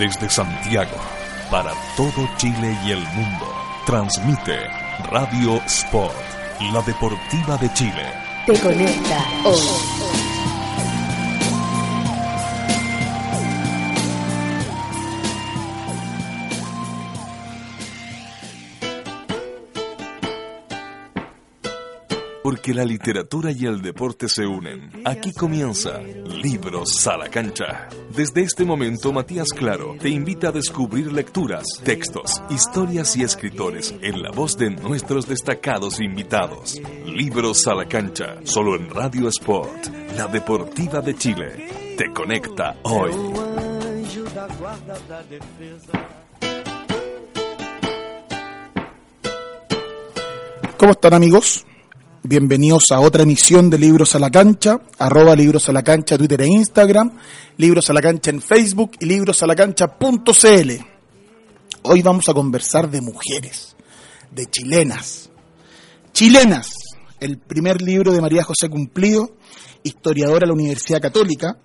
Desde Santiago, para todo Chile y el mundo, transmite Radio Sport, la deportiva de Chile. Te conecta hoy. Porque la literatura y el deporte se unen. Aquí comienza Libros a la cancha. Desde este momento, Matías Claro te invita a descubrir lecturas, textos, historias y escritores en la voz de nuestros destacados invitados. Libros a la cancha, solo en Radio Sport, la deportiva de Chile. Te conecta hoy. ¿Cómo están amigos? Bienvenidos a otra emisión de Libros a la Cancha, arroba Libros a la Cancha, Twitter e Instagram, Libros a la Cancha en Facebook y librosalacancha.cl. Hoy vamos a conversar de mujeres, de chilenas. Chilenas, el primer libro de María José Cumplido, historiadora de la Universidad Católica,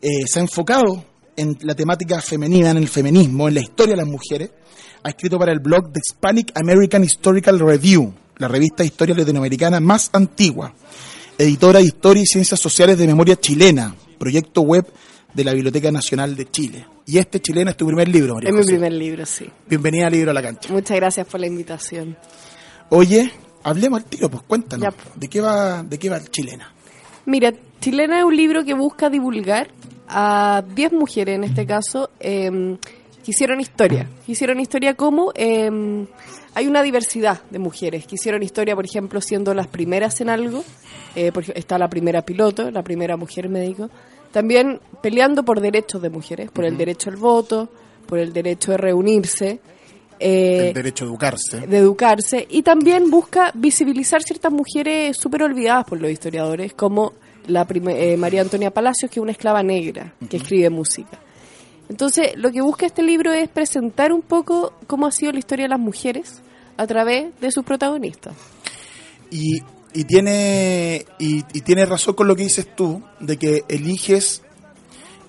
eh, se ha enfocado en la temática femenina, en el feminismo, en la historia de las mujeres. Ha escrito para el blog The Hispanic American Historical Review, la revista de historia latinoamericana más antigua, editora de Historia y Ciencias Sociales de Memoria Chilena, proyecto web de la Biblioteca Nacional de Chile. Y este chileno es tu primer libro, María Es mi primer libro, sí. Bienvenida al Libro a la Cancha. Muchas gracias por la invitación. Oye, hablemos al tiro, pues cuéntanos. Ya. ¿De qué va, de qué va el chilena? Mira, Chilena es un libro que busca divulgar a 10 mujeres, en este caso, eh, que hicieron historia. Que hicieron historia como... eh, hay una diversidad de mujeres que hicieron historia, por ejemplo, siendo las primeras en algo. Eh, por está la primera piloto, la primera mujer médico. También peleando por derechos de mujeres, por el derecho al voto, por el derecho de reunirse. eh, el derecho a educarse. de educarse y también busca visibilizar ciertas mujeres súper olvidadas por los historiadores, como la eh, María Antonia Palacios, que es una esclava negra que escribe música. Entonces, lo que busca este libro es presentar un poco cómo ha sido la historia de las mujeres a través de sus protagonistas. Y, y tiene y, y tiene razón con lo que dices tú, de que eliges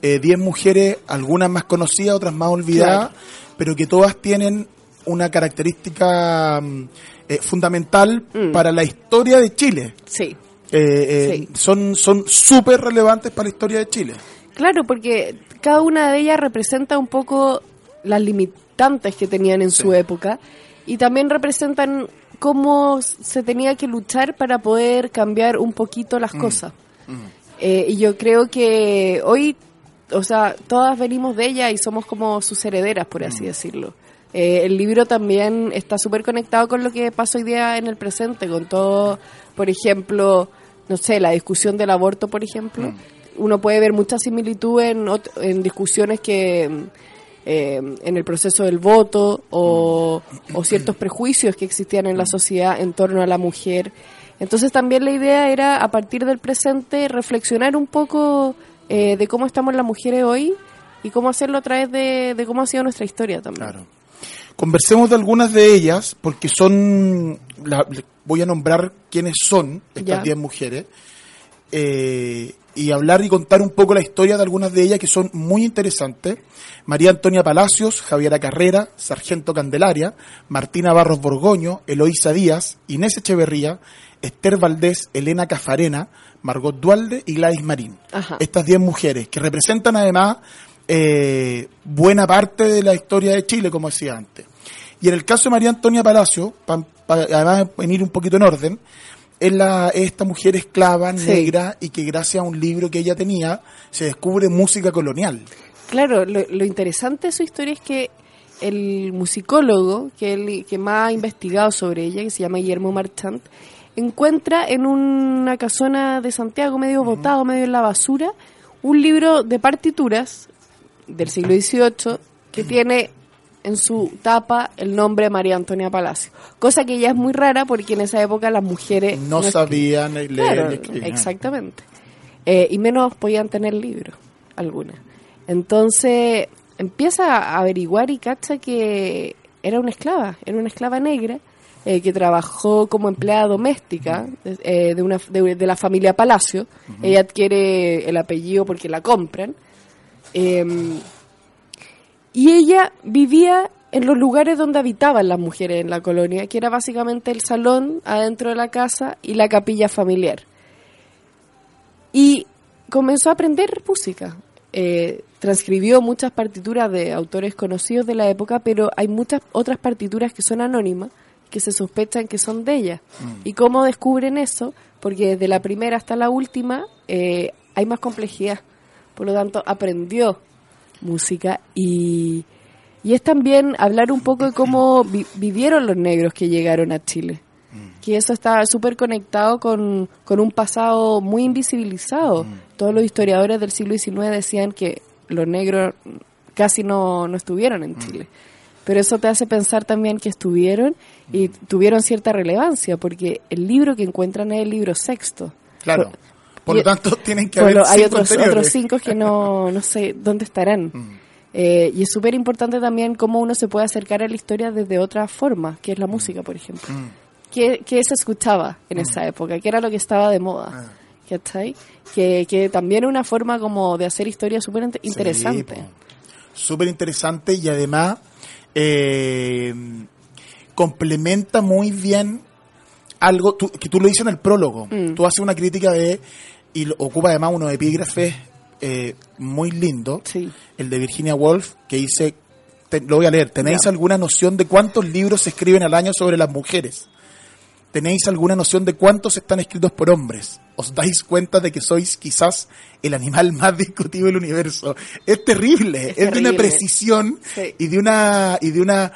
eh, 10 mujeres, algunas más conocidas, otras más olvidadas, Claro. pero que todas tienen una característica mm, eh, fundamental Mm. para la historia de Chile. Sí, Eh, eh, Sí. Son son súper relevantes para la historia de Chile. Claro, porque cada una de ellas representa un poco las limitantes que tenían en su época y también representan cómo se tenía que luchar para poder cambiar un poquito las cosas. Eh, y yo creo que hoy, o sea, todas venimos de ella y somos como sus herederas, por así decirlo. Eh, el libro también está súper conectado con lo que pasa hoy día en el presente, con todo, por ejemplo, no sé, la discusión del aborto, por ejemplo. Uno puede ver mucha similitud en, en discusiones que eh, en el proceso del voto o, o ciertos prejuicios que existían en la sociedad en torno a la mujer. Entonces también la idea era, a partir del presente, reflexionar un poco eh, de cómo estamos las mujeres hoy y cómo hacerlo a través de, de cómo ha sido nuestra historia también. Claro. Conversemos de algunas de ellas, porque son, la- voy a nombrar quiénes son estas 10 mujeres, eh, y hablar y contar un poco la historia de algunas de ellas que son muy interesantes. María Antonia Palacios, Javiera Carrera, Sargento Candelaria, Martina Barros Borgoño, Eloísa Díaz, Inés Echeverría, Esther Valdés, Elena Cafarena, Margot Dualde y Gladys Marín. Ajá. Estas 10 mujeres que representan además eh, buena parte de la historia de Chile, como decía antes. Y en el caso de María Antonia Palacio, pa- pa- además en ir un poquito en orden, es, la, es esta mujer esclava, Sí. negra, y que gracias a un libro que ella tenía, se descubre música colonial. Claro, lo, lo interesante de su historia es que el musicólogo que, el, que más ha investigado sobre ella, que se llama Guillermo Marchant, encuentra en una casona de Santiago, medio botado, medio en la basura, un libro de partituras del siglo XVIII que tiene en su tapa el nombre María Antonia Palacio. Cosa que ya es muy rara porque en esa época las mujeres No es- sabían leer Claro, ni escribir. exactamente. Eh, y menos podían tener libros, algunas. Entonces empieza a averiguar y cacha que era una esclava, era una esclava negra eh, que trabajó como empleada doméstica eh, de, una, de, de la familia Palacio. Ella adquiere el apellido porque la compran. Eh, y ella vivía en los lugares donde habitaban las mujeres en la colonia, que era básicamente el salón adentro de la casa y la capilla familiar. Y comenzó a aprender música. Eh, transcribió muchas partituras de autores conocidos de la época, pero hay muchas otras partituras que son anónimas, que se sospechan que son de ella. Mm. ¿Y cómo descubren eso? Porque desde la primera hasta la última eh, hay más complejidad. Por lo tanto, aprendió música y, y es también hablar un poco de cómo vi- vivieron los negros que llegaron a Chile. Que eso está súper conectado con, con un pasado muy invisibilizado. Todos los historiadores del siglo XIX decían que los negros casi no, no estuvieron en Chile. Pero eso te hace pensar también que estuvieron y tuvieron cierta relevancia, porque el libro que encuentran es el libro sexto. Claro. Por- Por lo tanto, tienen que Bueno, haber hay cinco otros, anteriores. otros cinco que no, no sé dónde estarán. Eh, y es súper importante también cómo uno se puede acercar a la historia desde otra forma, que es la música, por ejemplo. ¿Qué, qué se escuchaba en esa época? ¿Qué era lo que estaba de moda? ¿Cachai? Que, que también es una forma como de hacer historia súper int- interesante. Sí. Súper interesante y además eh, complementa muy bien algo tú- que tú lo dices en el prólogo. Mm. Tú haces una crítica de y lo- ocupa además unos epígrafes eh, muy lindos. Sí. El de Virginia Woolf que dice, te- lo voy a leer, ¿tenéis alguna noción de cuántos libros se escriben al año sobre las mujeres? ¿Tenéis alguna noción de cuántos están escritos por hombres? ¿Os dais cuenta de que sois quizás el animal más discutido del universo? Es terrible, es, de una precisión Sí. y de una y de una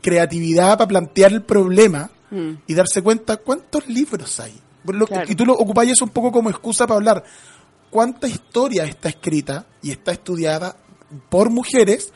creatividad para plantear el problema Mm. y darse cuenta cuántos libros hay. Por lo- Claro. Y tú lo ocupáis eso un poco como excusa para hablar. ¿Cuánta historia está escrita y está estudiada por mujeres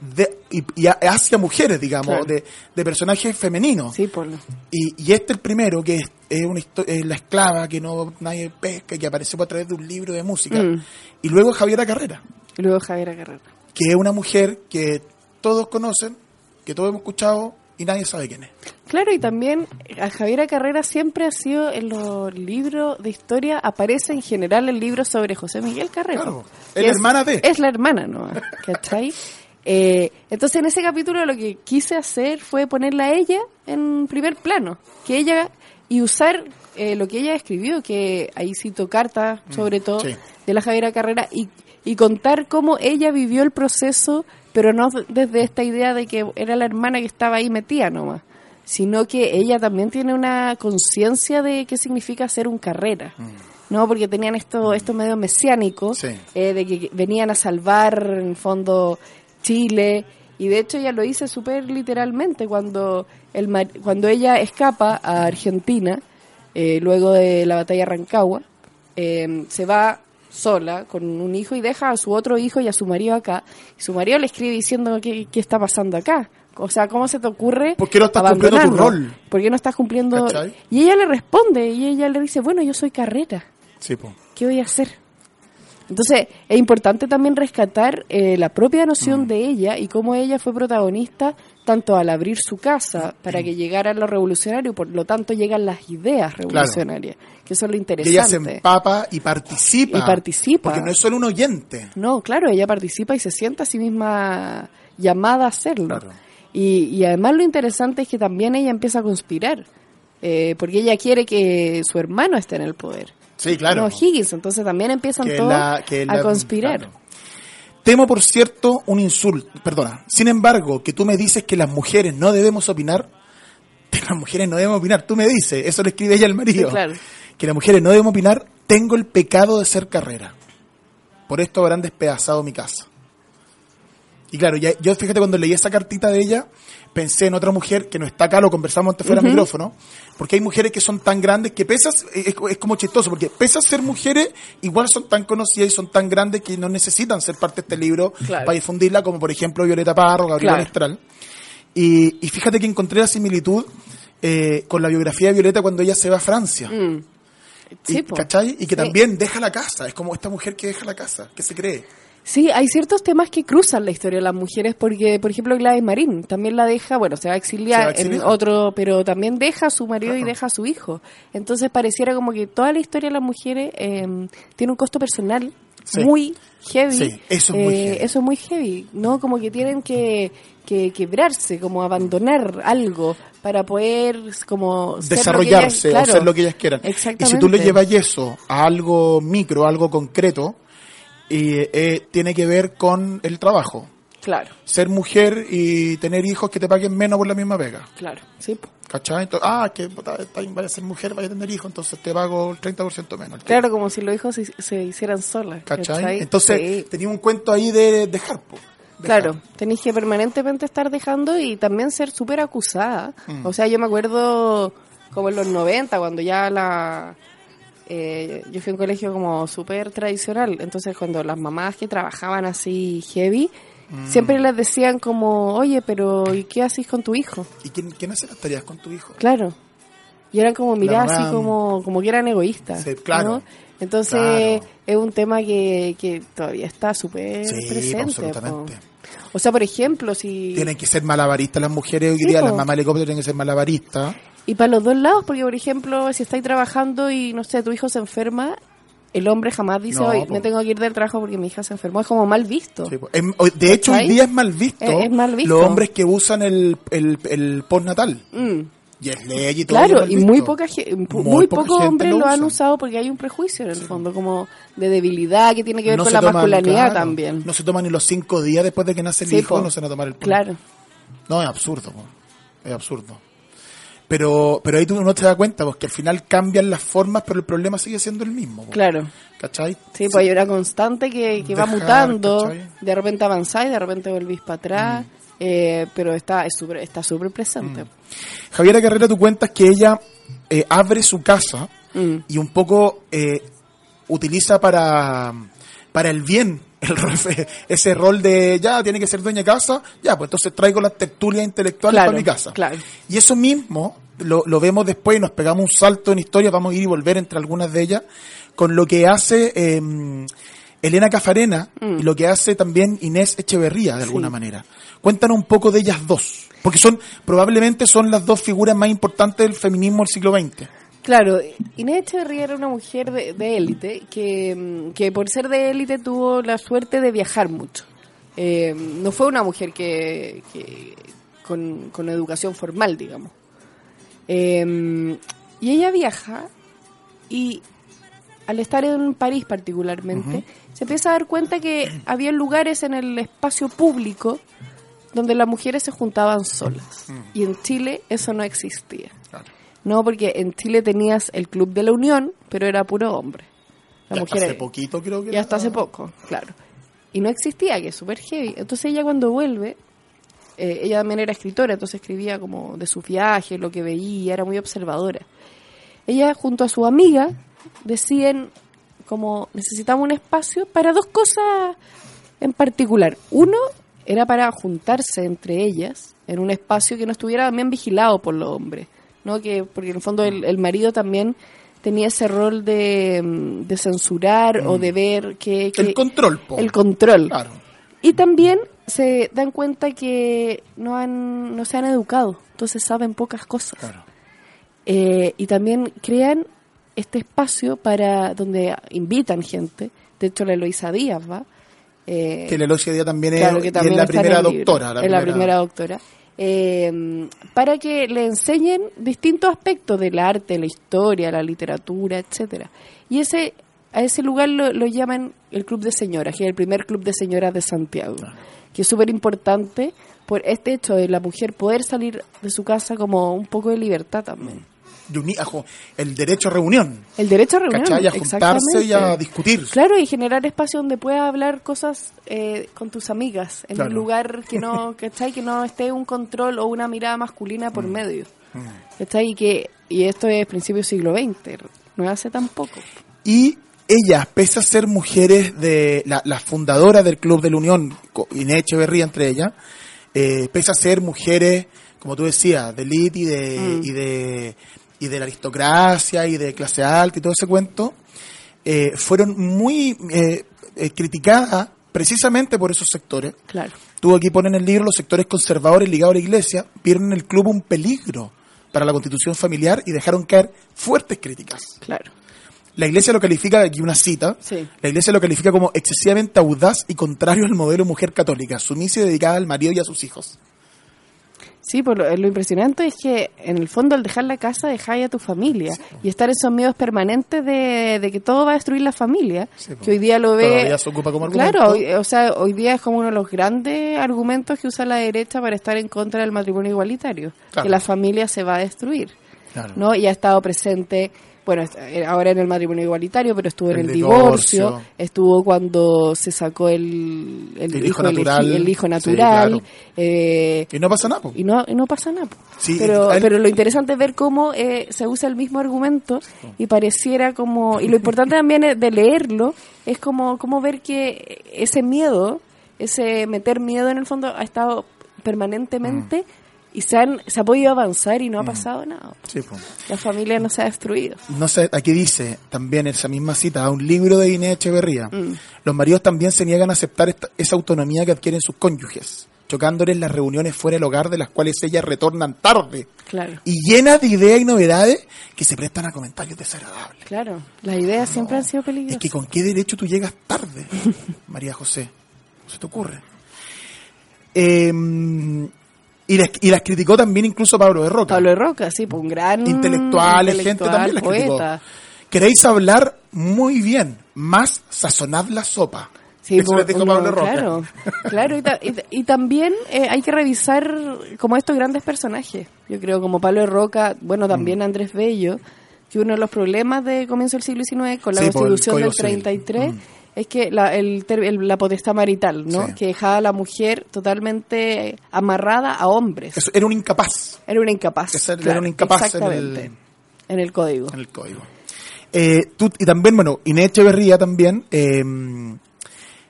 de, y, hacia mujeres, digamos, Claro. de, de personajes femeninos? Sí, por lo- Y, y este el primero, que es, es una es la esclava que no nadie pesca y que apareció a través de un libro de música. Mm. Y luego Javiera Carrera, Y luego Javiera Guerrero. que es una mujer que todos conocen, que todos hemos escuchado y nadie sabe quién es. Claro, y también a Javiera Carrera siempre ha sido en los libros de historia, aparece en general el libro sobre José Miguel Carrera. Claro, es la hermana de. Es la hermana, ¿no? ¿Cachai? Eh, entonces en ese capítulo lo que quise hacer fue ponerla a ella en primer plano, que ella y usar eh, lo que ella escribió, que ahí cito cartas sobre todo sí. de la Javiera Carrera y, y contar cómo ella vivió el proceso, pero no desde esta idea de que era la hermana que estaba ahí metida nomás, sino que ella también tiene una conciencia de qué significa ser un carrera. ¿no? Porque tenían esto, estos medios mesiánicos, Sí. eh, de que venían a salvar, en el fondo, Chile. Y de hecho ella lo dice súper literalmente cuando, el, cuando ella escapa a Argentina, eh, luego de la batalla de Rancagua, eh, se va sola con un hijo y deja a su otro hijo y a su marido acá. Y su marido le escribe diciendo qué, qué está pasando acá. O sea, ¿cómo se te ocurre ¿Por qué no estás cumpliendo tu rol? ¿Por qué no estás cumpliendo? ¿Cachai? Y ella le responde y ella le dice, bueno, yo soy carrera. Sí, po. ¿qué voy a hacer? Entonces, es importante también rescatar eh, la propia noción Mm. de ella y cómo ella fue protagonista tanto al abrir su casa para que llegara lo revolucionario, por lo tanto llegan las ideas revolucionarias, que eso es lo interesante. ella se empapa y participa. Y participa. Porque no es solo un oyente. No, claro, ella participa y se siente a sí misma llamada a hacerlo. Claro. Y, y además lo interesante es que también ella empieza a conspirar, eh, porque ella quiere que su hermano esté en el poder. Sí, claro. No, Higgins, entonces también empiezan Que todos la- que a conspirar. claro. Temo, por cierto, un insulto. Perdona. Sin embargo, que tú me dices que las mujeres no debemos opinar. Que las mujeres no debemos opinar. Tú me dices. Eso lo escribe ella al marido. Sí, claro. Que las mujeres no debemos opinar. Tengo el pecado de ser carrera. Por esto habrán despedazado mi casa. Y claro, ya- yo fíjate cuando leí esa cartita de ella, pensé en otra mujer que no está acá, lo conversamos antes fuera del micrófono, porque hay mujeres que son tan grandes que pesas, es, es como chistoso, porque pesas ser mujeres, igual son tan conocidas y son tan grandes que no necesitan ser parte de este libro Claro. para difundirla, como por ejemplo Violeta Parro, Gabriela Claro. Y, y fíjate que encontré la similitud eh, con la biografía de Violeta cuando ella se va a Francia. Mm. Y. ¿Cachai? Y que Sí. también deja la casa. Es como esta mujer que deja la casa, que se cree. Sí, hay ciertos temas que cruzan la historia de las mujeres, porque, por ejemplo, Gladys Marín también la deja, bueno, se va a exiliar, Se va a exiliar. en otro, pero también deja a su marido y deja a su hijo. Entonces pareciera como que toda la historia de las mujeres eh, tiene un costo personal Sí. muy heavy. Sí, eso es muy eh, heavy. Eso es muy heavy, ¿no? Como que tienen que, que quebrarse, como abandonar algo para poder como ser desarrollarse ellas- o ser lo que ellas quieran. Y Exactamente. si tú le llevas eso a algo micro, a algo concreto, y, eh, tiene que ver con el trabajo. Claro, Ser mujer y tener hijos que te paguen menos por la misma pega. claro, sí. ¿Cachai? Entonces, ah, que vaya a ser mujer, vaya a tener hijos, entonces te pago el 30% menos. Claro, como si los hijos se, se hicieran solas. ¿Cachai? Entonces, Sí. tenía un cuento ahí de dejar, po. Dejar. Claro, tenéis que permanentemente estar dejando y también ser súper acusada. Mm. O sea, yo me acuerdo como en los 90, cuando ya la... eh, yo fui a un colegio como súper tradicional, entonces cuando las mamás que trabajaban así heavy, Mm. siempre les decían como, oye, pero ¿y qué haces con tu hijo? ¿Y quién, quién hace las tareas con tu hijo? Claro. Y eran como miradas así como, como que eran egoístas. Sí, claro. ¿no? Entonces Claro. es un tema que, que todavía está súper Sí, presente. O sea, por ejemplo, si... Tienen que ser malabaristas las mujeres hoy Sí, día, po. las mamás helicópteros tienen que ser malabaristas. Y para los dos lados, porque por ejemplo, si estáis trabajando y no sé, tu hijo se enferma, el hombre jamás dice, No, hoy me tengo que ir del trabajo porque mi hija se enfermó. Es como mal visto. Sí. Em, de hecho, hoy día es mal visto, Es- es mal visto. los hombres que usan el, el, el postnatal. Mm. Y es ley y todo. Claro, y muy poca Muy pocos hombres lo lo, han usa. usado porque hay un prejuicio en el fondo, como de debilidad que tiene que ver No con la masculinidad claro, también. No se toman ni los cinco días después de que nace el Sí, hijo, po. no se van a tomar el Claro. No, es absurdo, po. es absurdo. Pero, pero ahí tú no te das cuenta, porque al final cambian las formas, pero el problema sigue siendo el mismo. Claro. ¿Cachai? Sí, pues hay una constante que, que va mutando, ¿cachai? de repente avanzáis, de repente volvís para atrás, Mm. eh, pero está es súper está súper presente. Javiera Carrera, tú cuentas que ella eh, abre su casa Mm. y un poco eh, utiliza para, para el bien el rol- ese rol de ya tiene que ser dueña de casa, ya, pues entonces traigo las tertulias intelectuales Claro, para mi casa. claro. Y eso mismo lo, lo vemos después y nos pegamos un salto en historia, vamos a ir y volver entre algunas de ellas, con lo que hace eh, Elena Cafarena y lo que hace también Inés Echeverría, de alguna Mm. Sí. manera. Cuéntanos un poco de ellas dos, porque son probablemente son las dos figuras más importantes del feminismo del siglo XX. Claro, Inés Echeverría era una mujer de de élite que, mm, que por ser de élite tuvo la suerte de viajar mucho. Eh, no fue una mujer que, que con, con educación formal, digamos. Eh, y ella viaja y al estar en París particularmente, se empieza a dar cuenta que había lugares en el espacio público donde las mujeres se juntaban solas. Y en Chile eso no existía. No, porque en Chile tenías el Club de la Unión, pero era puro hombre. La Y hasta mujer hace poquito creo que y era- hasta hace poco, claro. Y no existía, que es súper heavy. Entonces ella cuando vuelve, eh, ella también era escritora, entonces escribía como de sus viajes, lo que veía, era muy observadora. Ella junto a su amiga deciden como necesitamos un espacio para dos cosas en particular. Uno era para juntarse entre ellas en un espacio que no estuviera también vigilado por los hombres, ¿no? Que porque en el fondo el, el marido también tenía ese rol de, mm, de censurar o de ver que, que- El control, po. el control. Claro. Y también se dan cuenta que no han no se han educado, entonces saben pocas cosas. Claro. Eh, y también crean este espacio para donde invitan gente. De hecho, la Eloisa Díaz va. Eh, Que la Elogia Díaz también es, claro, y que es también la está en primera el libro. doctora. es la primera doctora. Eh, para que le enseñen distintos aspectos del arte, la historia, la literatura, etcétera. Y ese a ese lugar lo, lo llaman el Club de Señoras, que es el primer club de señoras de Santiago, que es súper importante por este hecho de la mujer poder salir de su casa como un poco de libertad también. De ajo, el derecho a reunión. El derecho a reunión, ¿Cachai? A juntarse y a discutir. Claro, y generar espacio donde puedas hablar cosas eh, con tus amigas, en Claro. un lugar que no, ¿cachai? Que no esté un control o una mirada masculina Mm. por medio. ¿Cachai? Y, que, y esto es principio siglo XX, no hace tan poco. Y ellas, pese a ser mujeres de la, la fundadora del Club de la Unión, Inés Echeverría entre ellas, eh, pese a ser mujeres, como tú decías, de elite y de, Mm. y de y de la aristocracia y de clase alta y todo ese cuento, eh, fueron muy eh, eh, criticadas precisamente por esos sectores. Claro. Tú aquí ponen en el libro los sectores conservadores ligados a la iglesia vieron en el club un peligro para la constitución familiar y dejaron caer fuertes críticas. Claro. La iglesia lo califica, aquí una cita, Sí. la iglesia lo califica como excesivamente audaz y contrario al modelo mujer católica, sumisa y dedicada al marido y a sus hijos. Sí, pues lo, lo impresionante es que en el fondo al dejar la casa dejáis a tu familia y estar esos miedos permanentes de, de que todo va a destruir la familia, Sí, pues. que hoy día lo ve... Se ocupa como argumento. Claro, hoy- o sea, hoy día es como uno de los grandes argumentos que usa la derecha para estar en contra del matrimonio igualitario, Claro. que la familia se va a destruir, Claro. ¿no? Y ha estado presente, bueno, eh, ahora en el matrimonio igualitario, pero estuvo en El divorcio. divorcio, estuvo cuando se sacó el, el, El hijo natural. el hijo Sí, natural, claro. eh, Y no pasa nada, po. y no, y no pasa nada. Sí, pero, pero lo interesante es ver cómo eh, se usa el mismo argumento y pareciera como... Y lo importante también es de leerlo es como, como ver que ese miedo, ese meter miedo en el fondo ha estado permanentemente y se, han, se ha podido avanzar y no ha pasado nada. Sí. La familia no se ha destruido. No sé, aquí dice también esa misma cita, un libro de Inés Echeverría. Mm. Los maridos también se niegan a aceptar esta- esa autonomía que adquieren sus cónyuges, chocándoles las reuniones fuera del hogar de las cuales ellas retornan tarde Claro. y llenas de ideas y novedades que se prestan a comentarios desagradables. Claro, las ideas siempre han sido Es peligrosas. que con qué derecho tú llegas tarde, María José. ¿No se te ocurre? Eh, y, las, y las criticó también incluso Pablo de Roca. Pablo de Roca, sí, pues un gran Intelectuales, gente intelectual, también las criticó. poeta. Queréis hablar muy bien, más sazonad la sopa. Sí, Eso pues, les dijo uno- Pablo Roca. Claro, claro y, ta- y y también eh, hay que revisar como estos grandes personajes. Yo creo como Pablo de Roca, bueno, Mm. también Andrés Bello, que uno de los problemas de comienzo del siglo XIX con la Sí, el Constitución del Civil. 33 Mm. Es que la, el el- la potestad marital, ¿no? Sí. Que dejaba a la mujer totalmente amarrada a hombres. Eso era un incapaz Era una incapaz. Era claro, un incapaz en el-. En el código. en el código. Eh, tú- y también, bueno, Inés Echeverría también eh,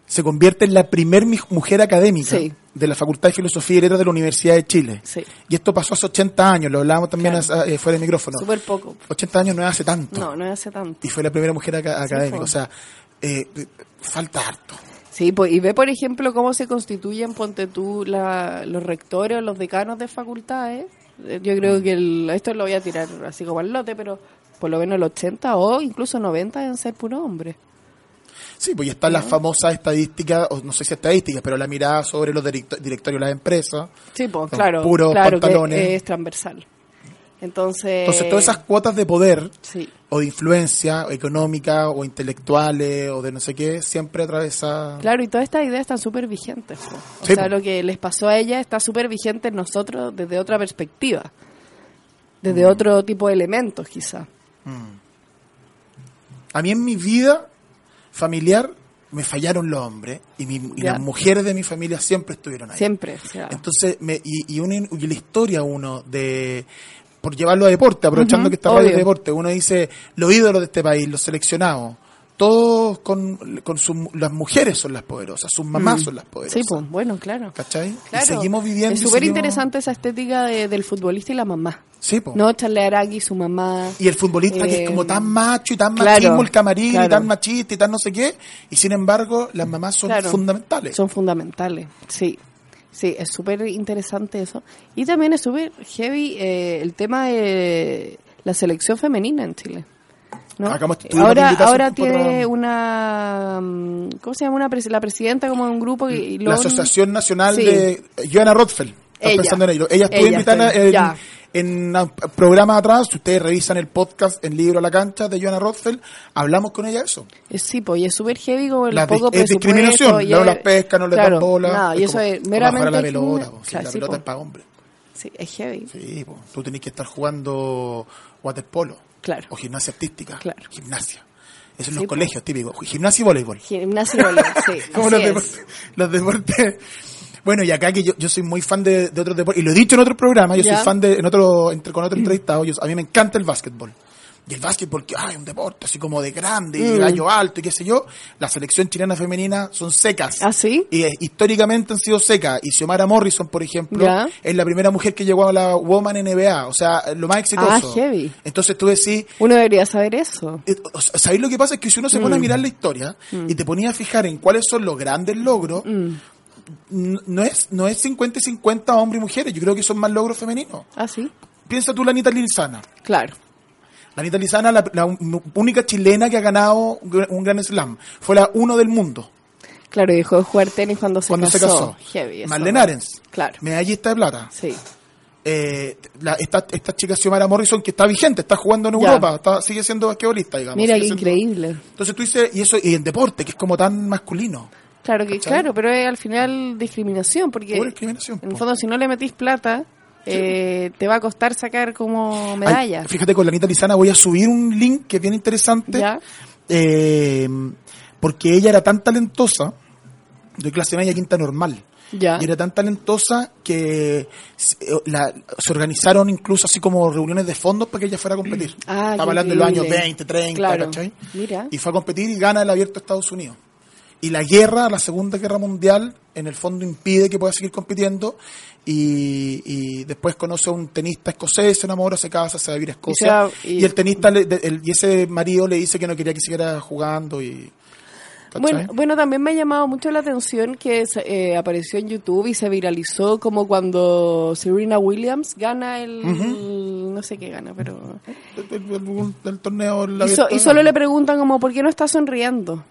se convierte en la primer mujer académica Sí. de la Facultad de Filosofía y Letras de la Universidad de Chile. Sí. Y esto pasó hace 80 años, lo hablábamos también Claro. hace- eh, fuera de micrófono. Súper poco. 80 años no es hace tanto. No, no hace tanto. Y fue la primera mujer aca- académica. O sea, eh, falta harto. Sí, pues, y ve, por ejemplo, cómo se constituyen, ponte tú, la, los rectores o los decanos de facultades. Eh, Yo creo que el- esto lo voy a tirar así como al lote, pero por lo menos el 80 o incluso 90 deben ser puro hombre. Sí, pues ya están las famosas estadísticas, o no sé si estadísticas, pero la mirada sobre los directo- directorios de las empresas. Sí, pues claro, puros claro pantalones. que es transversal. Entonces, Entonces, todas esas cuotas de poder Sí, o de influencia o económica o intelectuales o de no sé qué, siempre atravesa... claro, y todas estas ideas están súper vigentes. O Sí, sea, lo que les pasó a ella está súper vigente en nosotros desde otra perspectiva, desde Mm. otro tipo de elementos quizá. A mí en mi vida familiar me fallaron los hombres y, mi- y las mujeres de mi familia siempre estuvieron ahí. Siempre. Entonces, me, y, y, uno- y la historia uno de... Por llevarlo a deporte, aprovechando que está radio de deporte, uno dice los ídolos de este país, los seleccionados, todos con, con sus, las mujeres son las poderosas, sus mamás Mm. son las poderosas. Sí, pues bueno, claro. ¿Cachai? Claro. Y seguimos viviendo. Es súper seguimos- interesante esa estética de- del futbolista y la mamá. Sí, po. No, Charle Araki, su mamá. Y el futbolista que Eh, es como tan macho y tan claro, machismo el camarín y tan machista y tan no sé qué, y sin embargo las mamás son fundamentales. Son fundamentales, sí. Sí, es súper interesante eso. Y también es súper heavy eh, el tema de la selección femenina en Chile. ¿no? Tuvimos Ahora, ahora tiene una... mm, ¿Cómo se llama? Una pres- la presidenta como de un grupo. Y, la lo- Asociación Nacional Sí. de Joana Rothfeld. Estás Ella. pensando en ello. Ella estuvo invitada en, ya. en un programa atrás. Si ustedes revisan el podcast en Libro a la Cancha de Joana Rothfeld, hablamos con ella de eso. Eh, Sí, pues y es súper heavy como el La poco es discriminación. y No es- las pescan, no les claro, dan bola. nada, y Es eso como- es meramente... bajar la pelota. si la sí, pelota po. es para hombres. Sí, es heavy. Sí, po. tú tenés que estar jugando waterpolo. Claro. O gimnasia artística. Claro. Gimnasia. Eso en Sí, los colegios típicos. Gimnasia y voleibol. Gimnasio y voleibol, sí. Como los es. deportes, los deportes. Bueno, y acá que yo, yo soy muy fan de, de otros deportes, y lo he dicho en otro programa, yo Ya. soy fan de, en otro, entre, con otro entrevistado, yo- a mí me encanta el básquetbol. Y el básquetbol, que ay, un deporte así como de grande, y Mm. gallo alto, y qué sé yo, la selección chilena femenina son secas. ¿Ah, sí? Y eh, históricamente han sido secas. Y Xiomara Morrison, por ejemplo, Ya. es la primera mujer que llegó a la Woman NBA. O sea, lo más exitoso. Ah, heavy. Entonces tú decís, Uno debería saber eso. eh, ¿Sabéis lo que pasa? Es que si uno se pone a Mm. mirar la historia y te ponía a fijar en cuáles son los grandes logros, Mm. No es no es 50 y 50 hombres y mujeres. Yo creo que son más logros femeninos. ¿Ah, sí? Piensa tú la Anita Lilzana. Claro. La Anita Lizana, la, la única chilena que ha ganado un Grand Slam. Fue la uno del mundo Claro, y dejó de jugar tenis cuando se cuando casó. se casó. Heavy. Marlene Arens, Claro. medallista de plata. Sí. Eh, la- esta, esta chica Xiomara Morrison que está vigente, está jugando en. Europa, está, sigue siendo basquetbolista, digamos. Mira, qué siendo- increíble. Entonces tú dices, y eso, y en deporte, que es como tan masculino. Claro, que, ¿Cachai? claro, pero es al final discriminación, porque discriminación, en el fondo si no le metís plata, eh, te va a costar sacar como Ay, medalla. fíjate, con la Anita Lizana voy a subir un link que es bien interesante. Ya. eh, porque ella era tan talentosa, de clase media quinta normal. Ya. Y era tan talentosa que se, eh, la- se organizaron incluso así como reuniones de fondos para que ella fuera a competir. Ah, Estaba hablando de los años increíble. 20, 30, Claro. ¿cachai? Mira. Y fue a competir y gana el abierto de Estados Unidos. Y la guerra, la Segunda Guerra Mundial, en el fondo impide que pueda seguir compitiendo. Y, y después conoce a un tenista escocés, se enamora, se casa, se va a vivir a Escocia. y, y- el tenista, le- el- y ese marido le dice que no quería que siguiera jugando. y ¿cachai? Bueno, bueno, también me ha llamado mucho la atención que eh, apareció en YouTube y se viralizó como cuando Serena Williams gana el... No sé qué gana, pero... El, el- el- torneo el Y, so- y solo le preguntan como, ¿por qué no está sonriendo?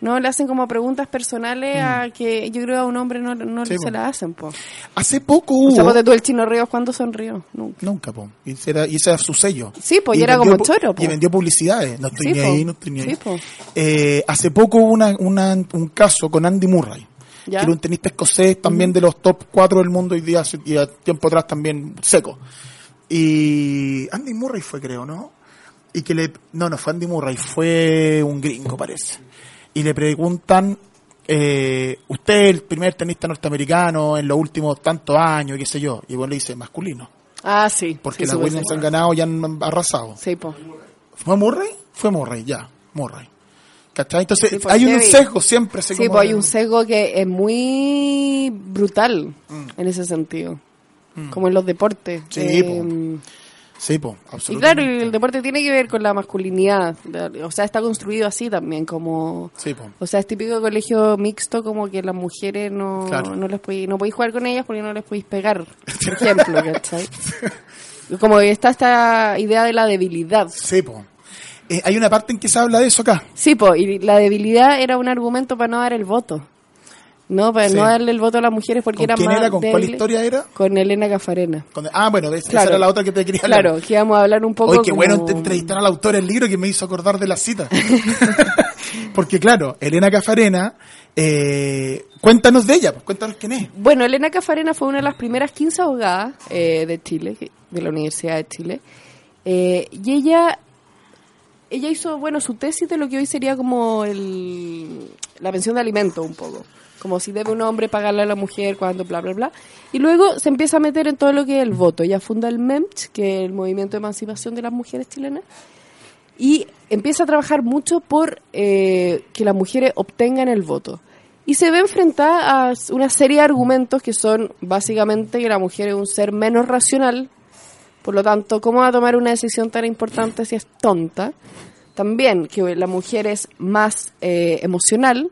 No, le hacen como preguntas personales a que yo creo a un hombre no, no Mm. Sí, se po. la hacen, po. Hace poco O hubo... sea, ponte tú el chino Ríos, ¿cuándo sonrió? Nunca. Nunca, po. Y ese era, y ese era su sello. Sí, po, y Y era vendió como choro, po. Y vendió publicidades. No estoy Sí, ni ahí, no estoy ni ahí. Sí, po. Eh, hace poco hubo una, una- un caso con Andy Murray. Ya. Que era un tenista escocés también de los top 4 del mundo día y a tiempo atrás también seco. Y Andy Murray fue, creo, ¿no? Y que le... No, no fue Andy Murray, fue un gringo, parece. Y le preguntan, eh, usted es el primer tenista norteamericano en los últimos tantos años, qué sé yo. Y bueno, le dice masculino. Ah, sí. Porque sí, las Williams han ganado y han arrasado. Sí, po. ¿Fue Murray? Fue Murray, ya, Murray. ¿Cachai? Entonces, Sí, pues, hay un sesgo siempre. así Sí, pues hay un sesgo que es muy brutal en ese sentido. Como en los deportes. Sí, Eh. Sí, pues, y absolutamente. claro, y el deporte tiene que ver con la masculinidad. O sea, está construido así también, como... Sí, po. O sea, es típico colegio mixto, como que las mujeres no, Claro. no les podéis, no podéis jugar con ellas porque no les podéis pegar, por ejemplo, ¿cachai? Como que está esta idea de la debilidad. Sí, po. Eh, hay una parte en que se habla de eso acá. Sí, pues, y la debilidad era un argumento para no dar el voto. No, para Sí. no darle el voto a las mujeres porque ¿Con eran quién más era? ¿Con cuál historia era? Con Elena Cafarena. Con- ah, bueno, esa Claro. era la otra que te quería hablar. Claro, que íbamos a hablar un poco Oye, qué como- bueno te- entrevistar al autor del libro que me hizo acordar de la cita. Porque claro, Elena Cafarena, eh, cuéntanos de ella, pues, cuéntanos quién es. Bueno, Elena Cafarena fue una de las primeras 15 abogadas eh, de Chile, de la Universidad de Chile. Eh, y ella, ella hizo, bueno, su tesis de lo que hoy sería como el, la pensión de alimentos un poco. Como si debe un hombre pagarle a la mujer cuando bla, bla, bla. Y luego se empieza a meter en todo lo que es el voto. Ella funda el MEMCH, que es el Movimiento de Emancipación de las Mujeres Chilenas. Y empieza a trabajar mucho por eh, que las mujeres obtengan el voto. Y se ve enfrentada a una serie de argumentos que son básicamente que la mujer es un ser menos racional, por lo tanto, ¿cómo va a tomar una decisión tan importante si es tonta? También que la mujer es más eh, emocional,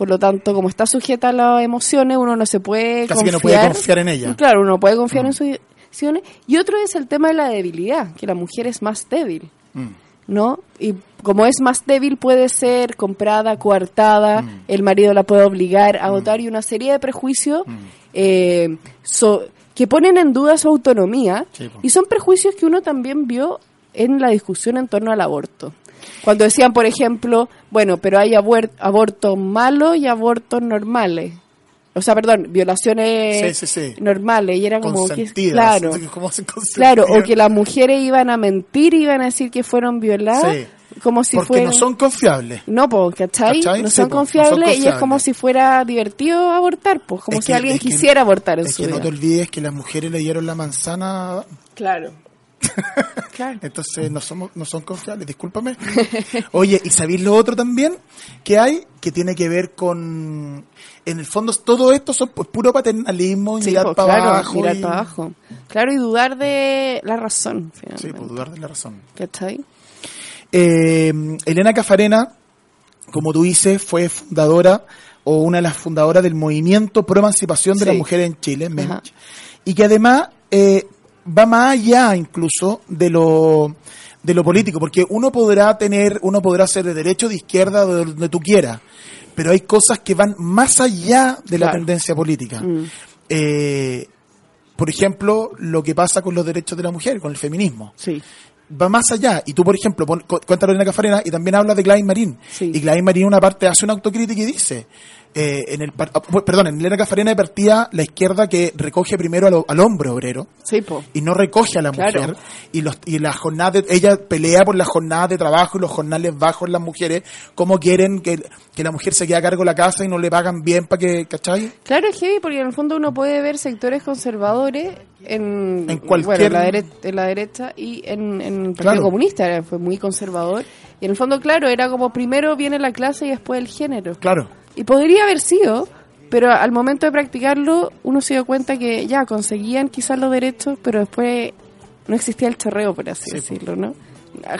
por lo tanto, como está sujeta a las emociones, uno no se puede Casi que confiar. no puede confiar en ella. Claro, uno no puede confiar en sus decisiones. Y otro es el tema de la debilidad, que la mujer es más débil. Mm. ¿no? Y como es más débil puede ser comprada, coartada, Mm. el marido la puede obligar a votar y una serie de prejuicios Mm. eh, so- que ponen en duda su autonomía Sí, y son prejuicios que uno también vio en la discusión en torno al aborto. Cuando decían, por ejemplo, bueno, pero hay abortos malos y abortos normales. O sea, perdón, violaciones Sí, sí, sí. normales. Y era como que, claro. Claro, o que las mujeres iban a mentir y iban a decir que fueron violadas, Sí. como si Porque no son confiables. No, pues, ¿cachai? ¿Cachai? No son po, no confiables son y es confiables. como si fuera divertido abortar, pues, como Es si que- alguien es que- quisiera abortar en Es su que no vida. te olvides que las mujeres le dieron la manzana. Claro. claro. Entonces no somos, no son confiables, discúlpame. Oye, ¿y sabéis lo otro también que hay? Que tiene que ver con, en el fondo todo esto son pues, puro paternalismo y Sí, mirar pues, para claro, abajo. mirar y- para abajo. Claro, y dudar de la razón, Sí, pues dudar de la razón. ¿Cachai? Eh, Elena Cafarena, como tú dices, fue fundadora o una de las fundadoras del movimiento pro emancipación de Sí. las mujeres en Chile. MENCH, y que además eh, va más allá incluso de lo de lo político, porque uno podrá tener, uno podrá ser de derecho, de izquierda, de donde tú quieras, pero hay cosas que van más allá de la Claro. tendencia política. Mm. Eh, por ejemplo, lo que pasa con los derechos de la mujer, con el feminismo. Sí. Va más allá. Y tú, por ejemplo, pon, cu- cuenta Lorena Cafarena y también habla de Gladys Marín. Sí. Y Gladys Marín, una parte, hace una autocrítica y dice, eh, en el, ah, perdón, en Elena Cafarena de partida la izquierda que recoge primero al, al hombre obrero Sí, y no recoge a la Claro. mujer y los y la jornada de- ella pelea por la jornada de trabajo y los jornales bajos las mujeres cómo quieren que, que la mujer se quede a cargo de la casa y no le pagan bien para que ¿cachai? Claro, es heavy porque en el fondo uno puede ver sectores conservadores en, En cualquier- bueno, en, la, dere- en la derecha y en, en el Partido Claro. Comunista era- fue muy conservador. Y en el fondo, claro, era como primero viene la clase y después el género. claro Y podría haber sido, pero al momento de practicarlo uno se dio cuenta que ya conseguían quizás los derechos, pero después no existía el chorreo, por así Sí, decirlo, ¿no?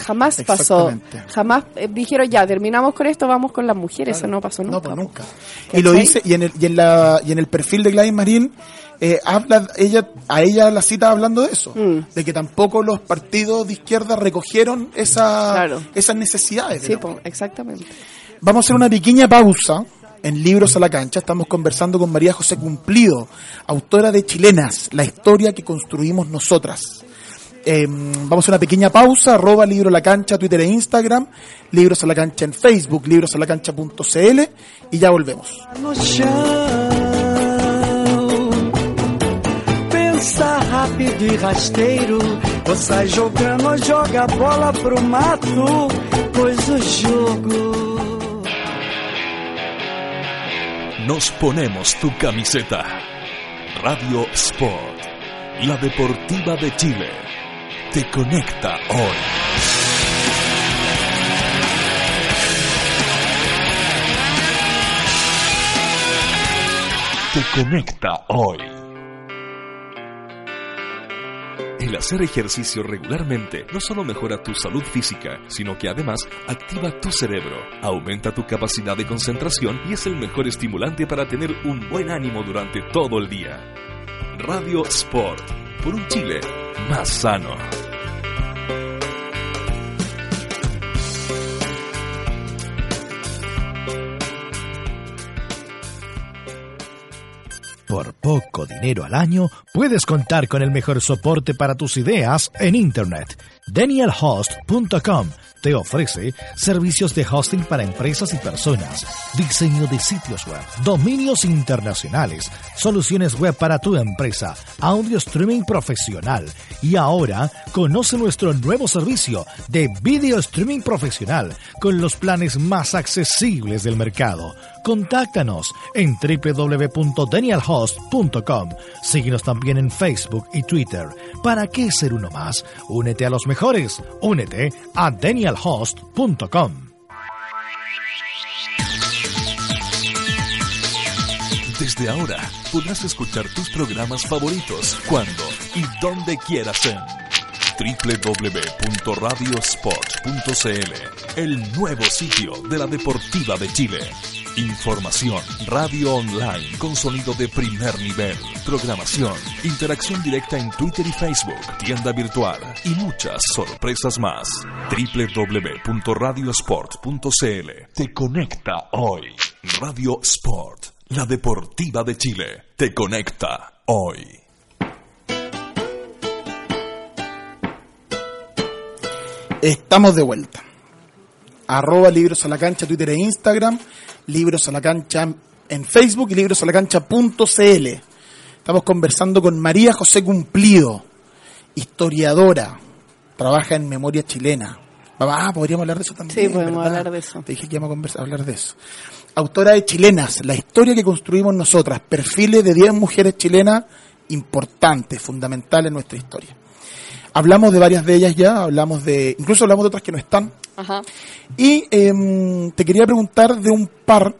Jamás pasó, jamás eh, dijeron ya, terminamos con esto, vamos con las mujeres, eso no pasó nunca. no pues nunca y lo dice y en el y en la y en el perfil de Gladys Marín eh, habla ella a ella la cita hablando de eso Mm. de que tampoco los partidos de izquierda recogieron esa Claro. esas necesidades de Sí, po, exactamente. Vamos a hacer una pequeña pausa en Libros a la Cancha. Estamos conversando con María José Cumplido, autora de Chilenas, la historia que construimos nosotras. Eh, vamos a una pequeña pausa, arroba Libro a la Cancha, Twitter e Instagram, Libros a la Cancha en Facebook, librosalacancha.cl y ya volvemos. jogo. Nos ponemos tu camiseta. Radio Sport, la deportiva de Chile, te conecta hoy. Te conecta hoy. El hacer ejercicio regularmente no solo mejora tu salud física, sino que además activa tu cerebro, aumenta tu capacidad de concentración y es el mejor estimulante para tener un buen ánimo durante todo el día. Radio Sport, por un Chile más sano. Por poco dinero al año, puedes contar con el mejor soporte para tus ideas en Internet. DanielHost.com te ofrece servicios de hosting para empresas y personas, diseño de sitios web, dominios internacionales, soluciones web para tu empresa, audio streaming profesional y ahora conoce nuestro nuevo servicio de video streaming profesional con los planes más accesibles del mercado. Contáctanos en www.danielhost.com. Síguenos también en Facebook y Twitter. ¿Para qué ser uno más? Únete a los mejores. Únete a danielhost.com. Desde ahora podrás escuchar tus programas favoritos cuando y donde quieras en www.radiosport.cl, el nuevo sitio de la Deportiva de Chile. Información, radio online con sonido de primer nivel, programación, interacción directa en Twitter y Facebook, tienda virtual y muchas sorpresas más. www.radiosport.cl te conecta hoy. Radio Sport, la Deportiva de Chile, te conecta hoy. Estamos de vuelta. Arroba Libros a la Cancha, Twitter e Instagram, Libros a la Cancha en Facebook y librosalacancha.cl. Estamos conversando con María José Cumplido, historiadora, trabaja en memoria chilena. Ah, podríamos hablar de eso también. Sí, podemos ¿verdad? hablar de eso. Te dije que íbamos a conversar, hablar de eso. Autora de Chilenas, la historia que construimos nosotras, perfiles de 10 mujeres chilenas importantes, fundamentales en nuestra historia. Hablamos de varias de ellas ya, hablamos de, incluso hablamos de otras que no están. Ajá. Y em, te quería preguntar de un par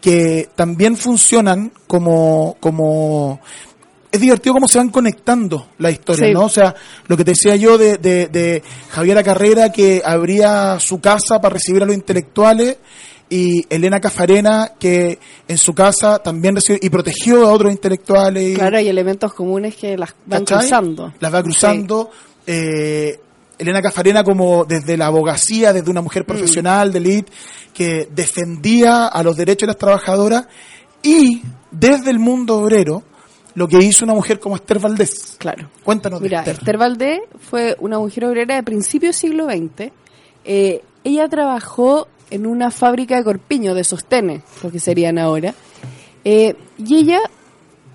que también funcionan como, como es divertido cómo se van conectando la historia, Sí. ¿no? O sea, lo que te decía yo de, de, de Javiera Carrera que abría su casa para recibir a los intelectuales y Elena Cafarena que en su casa también recibió y protegió a otros intelectuales. Claro, hay elementos comunes que las van ¿cachai? cruzando. Las va cruzando. eh, Elena Cafarena como desde la abogacía, desde una mujer profesional de elite que defendía a los derechos de las trabajadoras y desde el mundo obrero lo que hizo una mujer como Esther Valdés. Claro. Cuéntanos Mira, de Esther. Esther Valdés fue una mujer obrera de principios del siglo XX. Eh, ella trabajó en una fábrica de corpiño, de sostenes, lo que serían ahora. Eh, y ella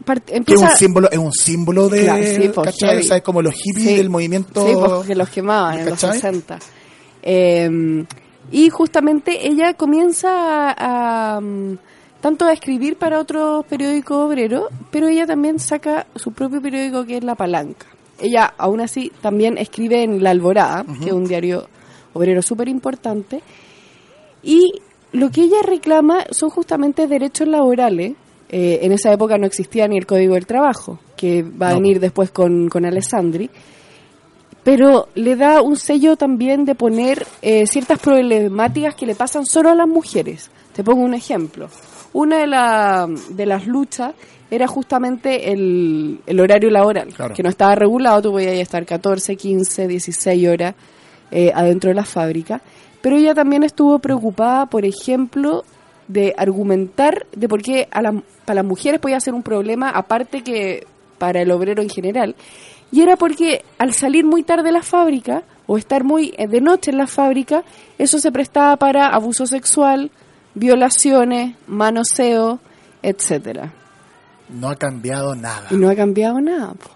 Que es empieza... un símbolo, es un símbolo de, Claro, sí, pues. O sea, es como los hippies Sí. del movimiento. Sí, pues, que los quemaban en los ¿cachai? 60. Eh, y justamente ella comienza a, a, mm, tanto a escribir para otros periódicos obreros, pero ella también saca su propio periódico que es La Palanca. Ella aún así también escribe en La Alborada, que es un diario obrero súper importante, y lo que ella reclama son justamente derechos laborales. Eh, en esa época no existía ni el Código del Trabajo, que va a No. venir después con, con Alessandri pero le da un sello también de poner eh, ciertas problemáticas que le pasan solo a las mujeres. Te pongo un ejemplo. Una de, la- de las luchas era justamente el, el horario laboral, Claro. que no estaba regulado, tú podías estar 14, 15, 16 horas eh, adentro de la fábrica, pero ella también estuvo preocupada, por ejemplo, de argumentar de por qué a la- para las mujeres podía ser un problema, aparte que para el obrero en general, y era porque al salir muy tarde de la fábrica o estar muy eh, de noche en la fábrica, eso se prestaba para abuso sexual, violaciones, manoseo, etcétera. No ha cambiado nada. Y no ha cambiado nada. po.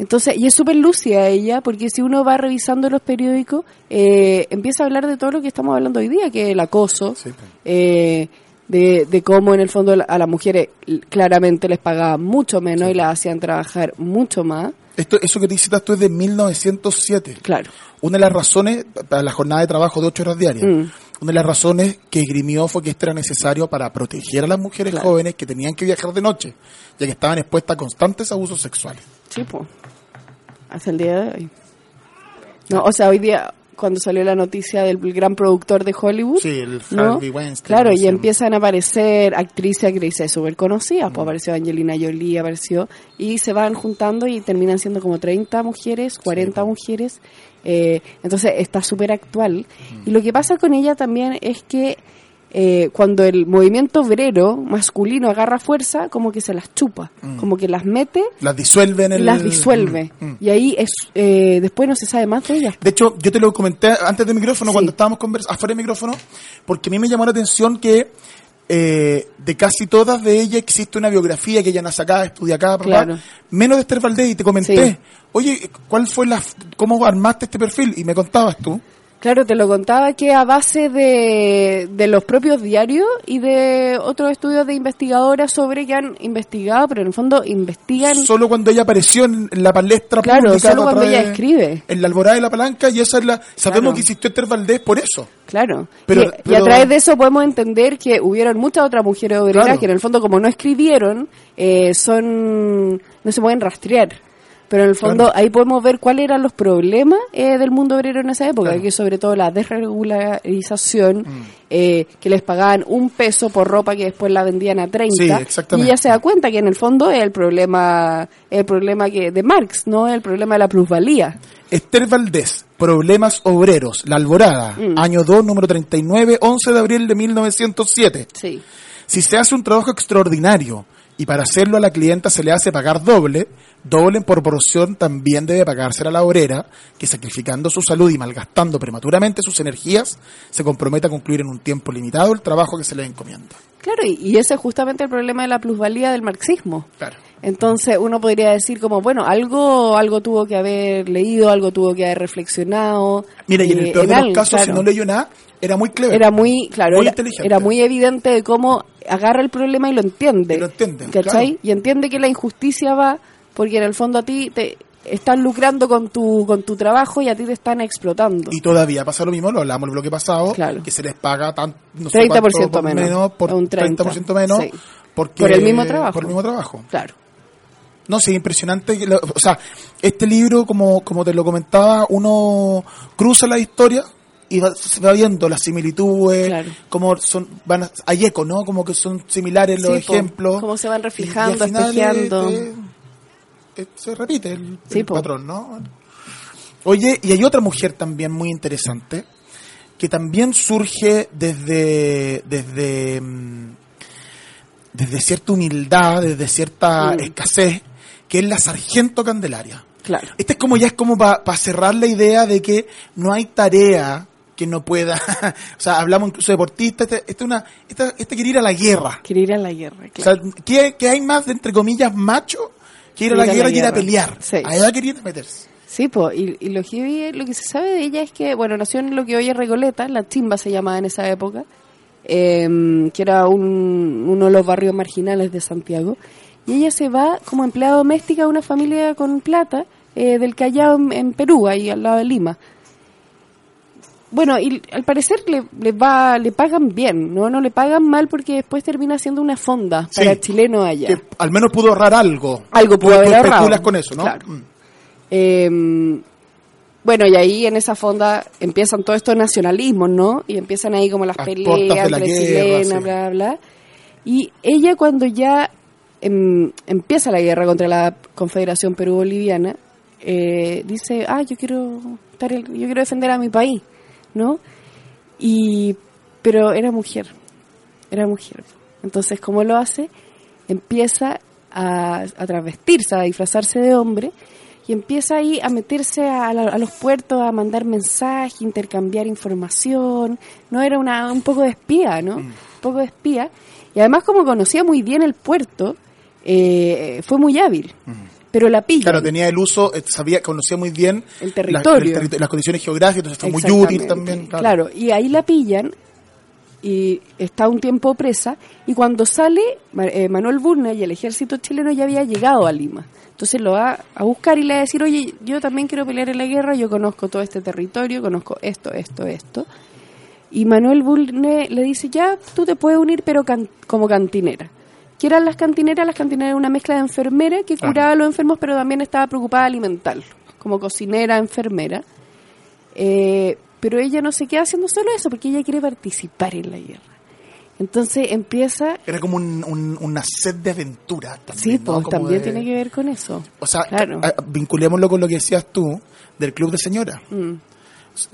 Entonces, y es súper lúcida ella, porque si uno va revisando los periódicos, eh, empieza a hablar de todo lo que estamos hablando hoy día, que es el acoso, Sí, po. eh, de, de cómo en el fondo a las mujeres claramente les pagaban mucho menos y las hacían trabajar mucho más. Esto, eso que te citas tú es de 1907. Claro. Una de las razones, para la jornada de trabajo de ocho horas diarias, Mm. una de las razones que esgrimió fue que esto era necesario para proteger a las mujeres Claro. jóvenes que tenían que viajar de noche, ya que estaban expuestas a constantes abusos sexuales. Sí, pues. Hasta el día de hoy. No, o sea, hoy día, cuando salió la noticia del gran productor de Hollywood. Sí, el ¿no? Harvey Weinstein, Claro, y sé. empiezan a aparecer actrices, actrices súper conocidas. Pues apareció Angelina Jolie, apareció. Y se van juntando y terminan siendo como 30 mujeres, 40 mujeres. Eh, entonces está súper actual. Y lo que pasa con ella también es que eh, cuando el movimiento obrero masculino agarra fuerza, como que se las chupa, como que las mete Las disuelve en el... las disuelve. Mm, mm. Y ahí es eh, después no se sabe más de ellas. De hecho, yo te lo comenté antes del micrófono, Sí. cuando estábamos conversando, afuera del micrófono, porque a mí me llamó la atención que eh, de casi todas de ellas existe una biografía que ella nace acá, estudia acá, papá, Claro. menos de Esther Valdés, y te comenté, Sí. oye, ¿cuál fue la, cómo armaste este perfil? Y me contabas tú. Claro, te lo contaba que a base de, de los propios diarios y de otros estudios de investigadoras sobre que han investigado, pero en el fondo investigan, Solo cuando ella apareció en, la palestra claro, pública. solo cuando ella escribe, En la alborada de la palanca, y esa es la. Sabemos Claro. que existió Esther Valdés por eso. claro. Pero- y, a través de eso podemos entender que hubieron muchas otras mujeres obreras Claro. que en el fondo como no escribieron, eh, son, no se pueden rastrear. Pero en el fondo Claro. ahí podemos ver cuáles eran los problemas eh, del mundo obrero en esa época, Claro. que sobre todo la desregularización, Mm. eh, que les pagaban un peso por ropa que después la vendían a 30. Sí, exactamente. Y ella se da cuenta que en el fondo es el problema, el problema que de Marx, no el problema de la plusvalía. Esther Valdés, Problemas Obreros, La Alborada, Mm. año 2, número 39, 11 de abril de 1907. Sí. Si se hace un trabajo extraordinario y para hacerlo a la clienta se le hace pagar doble, doble en proporción también debe pagarse a la obrera, que sacrificando su salud y malgastando prematuramente sus energías, se compromete a concluir en un tiempo limitado el trabajo que se le encomienda. Claro, y, ese es justamente el problema de la plusvalía del marxismo. Claro. Entonces uno podría decir como, bueno, algo algo tuvo que haber leído, algo tuvo que haber reflexionado. Mira, y en el eh, peor de los algo, casos, si no leyó nada, era muy clever. Era muy, claro, Muy era, inteligente. era muy evidente de cómo agarra el problema y lo entiende. Y lo entiende, ¿Cachai? claro. Y entiende que la injusticia va porque en el fondo a ti te están lucrando con tu con tu trabajo y a ti te están explotando. Y todavía pasa lo mismo, lo hablamos el bloque pasado, Claro. que se les paga tan, no sé 30% cuánto por menos, por un 30, 30% menos, sí. porque, Por el mismo trabajo. Por el mismo trabajo. Claro. No, sí, impresionante. que lo- o sea, este libro, como, como te lo comentaba, uno cruza la historia y va, se va viendo las similitudes, Claro. como son, van a- hay eco, ¿no? Como que son similares los Sí, ejemplos. Cómo se van reflejando, espejeando. eh, eh, se repite el, Sí, el po. patrón, ¿no? Oye, y hay otra mujer también muy interesante, que también surge desde, desde, mm, desde cierta humildad, desde cierta Mm. escasez, que es la sargento Candelaria. Claro. Este es como ya es como para cerrar la idea de que no hay tarea que no pueda, o sea, hablamos incluso de deportistas, este, este, una, este, este quiere ir a la guerra. Quiere ir a la guerra, O claro. sea, ¿qué, qué hay más de, entre comillas, macho que ir a la a guerra y ir a pelear? Sí. Allá quería meterse. Sí, pues, y, y lo, que, lo que se sabe de ella es que, bueno, nació en lo que hoy es Recoleta, la Chimba se llamaba en esa época, em, que era un- uno de los barrios marginales de Santiago, y ella se va como empleada doméstica de una familia con plata eh, del Callao en, en Perú, ahí al lado de Lima. Bueno, y al parecer le, le va, le pagan bien, ¿no? No le pagan mal porque después termina siendo una fonda Sí. para chilenos allá. Que al menos pudo ahorrar algo. Algo pudo haber ahorrado. con eso, ¿no? Claro. Mm. Eh, bueno, y ahí en esa fonda empiezan todos estos nacionalismos, ¿no? Y empiezan ahí como las Las peleas la guerra, chilenas, sí. bla, bla. Y ella cuando ya em, empieza la guerra contra la Confederación Perú-Boliviana, eh, dice, ah, yo quiero, estar el- yo quiero defender a mi país, ¿no? Y, pero era mujer, era mujer. Entonces, ¿cómo lo hace? Empieza a, a travestirse, a disfrazarse de hombre y empieza ahí a meterse a, la- a los puertos, a mandar mensajes, intercambiar información. No era una, un poco de espía, ¿no? Un poco de espía. Y además, como conocía muy bien el puerto, eh, fue muy hábil. Pero la pilla. Claro, tenía el uso, eh, sabía, conocía muy bien El la- territorio. el las condiciones geográficas, entonces fue muy útil también. Claro. y ahí la pillan y está un tiempo presa y cuando sale eh, Manuel Burna y el ejército chileno ya había llegado a Lima. Entonces lo va a buscar y le va a decir, oye, yo también quiero pelear en la guerra, yo conozco todo este territorio, conozco esto, esto, esto. Y Manuel Bulne le dice, ya, tú te puedes unir, pero can- como cantinera. ¿Qué eran las cantineras? Las cantineras eran una mezcla de enfermera que curaba a los enfermos, pero también estaba preocupada de alimentarlos, como cocinera, enfermera. Eh, pero ella no se queda haciendo solo eso, porque ella quiere participar en la guerra. Entonces empieza... Era como un- un- una sed de aventura también. Sí, ¿no? pues también de- tiene que ver con eso. O sea, Claro. vinculémoslo con lo que decías tú del club de señoras. Mm.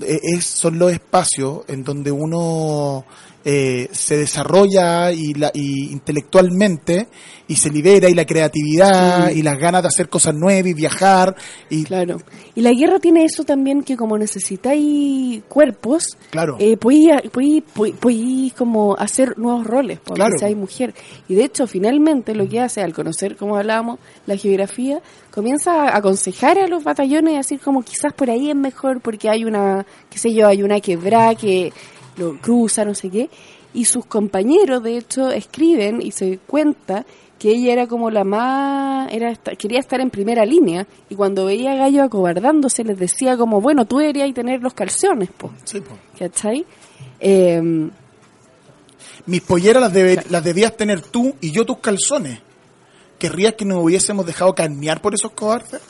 Eh, es, son los espacios en donde uno eh, se desarrolla y, la, y intelectualmente y se libera y la creatividad y las ganas de hacer cosas nuevas y viajar y Claro. Y la guerra tiene eso también que como necesitáis cuerpos, Claro. eh, podéis, como hacer nuevos roles, porque Claro. hay mujer. Y de hecho, finalmente lo que hace al conocer, como hablábamos, la geografía, comienza a aconsejar a los batallones y a decir como quizás por ahí es mejor porque hay una, qué sé yo, hay una quebrada que lo cruza, no sé qué. Y sus compañeros, de hecho, escriben y se cuenta que ella era como la más, era quería estar en primera línea y cuando veía a Gallo acobardándose les decía como, bueno, tú deberías tener los calzones, po, Sí, po. ¿cachai? Eh, mis polleras las, debe- las debías tener tú y yo tus calzones. ¿Querrías que nos hubiésemos dejado carnear por esos cobardes?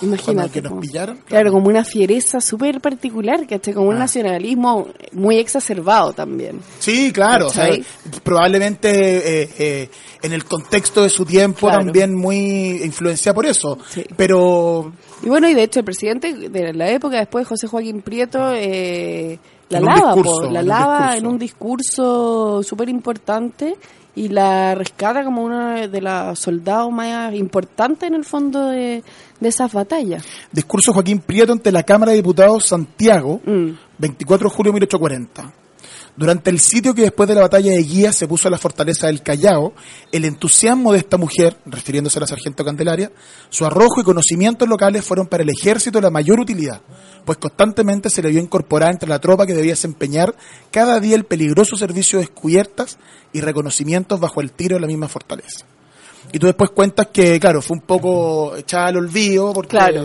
imagínate. Que nos pillaron. Claro, como una fiereza súper particular, ¿cachai? Como un Ah. nacionalismo muy exacerbado también. Sí, claro. o sea, ¿Cachai? probablemente eh, eh, en el contexto de su tiempo Claro. también muy influenciada por eso. Sí. Pero Y bueno, y de hecho el presidente de la época después, José Joaquín Prieto, eh, la un lava, discurso, po, la en un lava en un discurso súper importante y la rescata como uno de los soldados más importantes en el fondo de, de esas batallas. discurso Joaquín Prieto ante la Cámara de Diputados Santiago, Mm. 24 de julio de 1840. Durante el sitio que después de la batalla de Guía se puso a la fortaleza del Callao, el entusiasmo de esta mujer, refiriéndose a la sargento Candelaria, su arrojo y conocimientos locales fueron para el ejército la mayor utilidad, pues constantemente se le vio incorporar entre la tropa que debía desempeñar cada día el peligroso servicio de descubiertas y reconocimientos bajo el tiro de la misma fortaleza. Y tú después cuentas que, claro, fue un poco echada al olvido porque... Claro.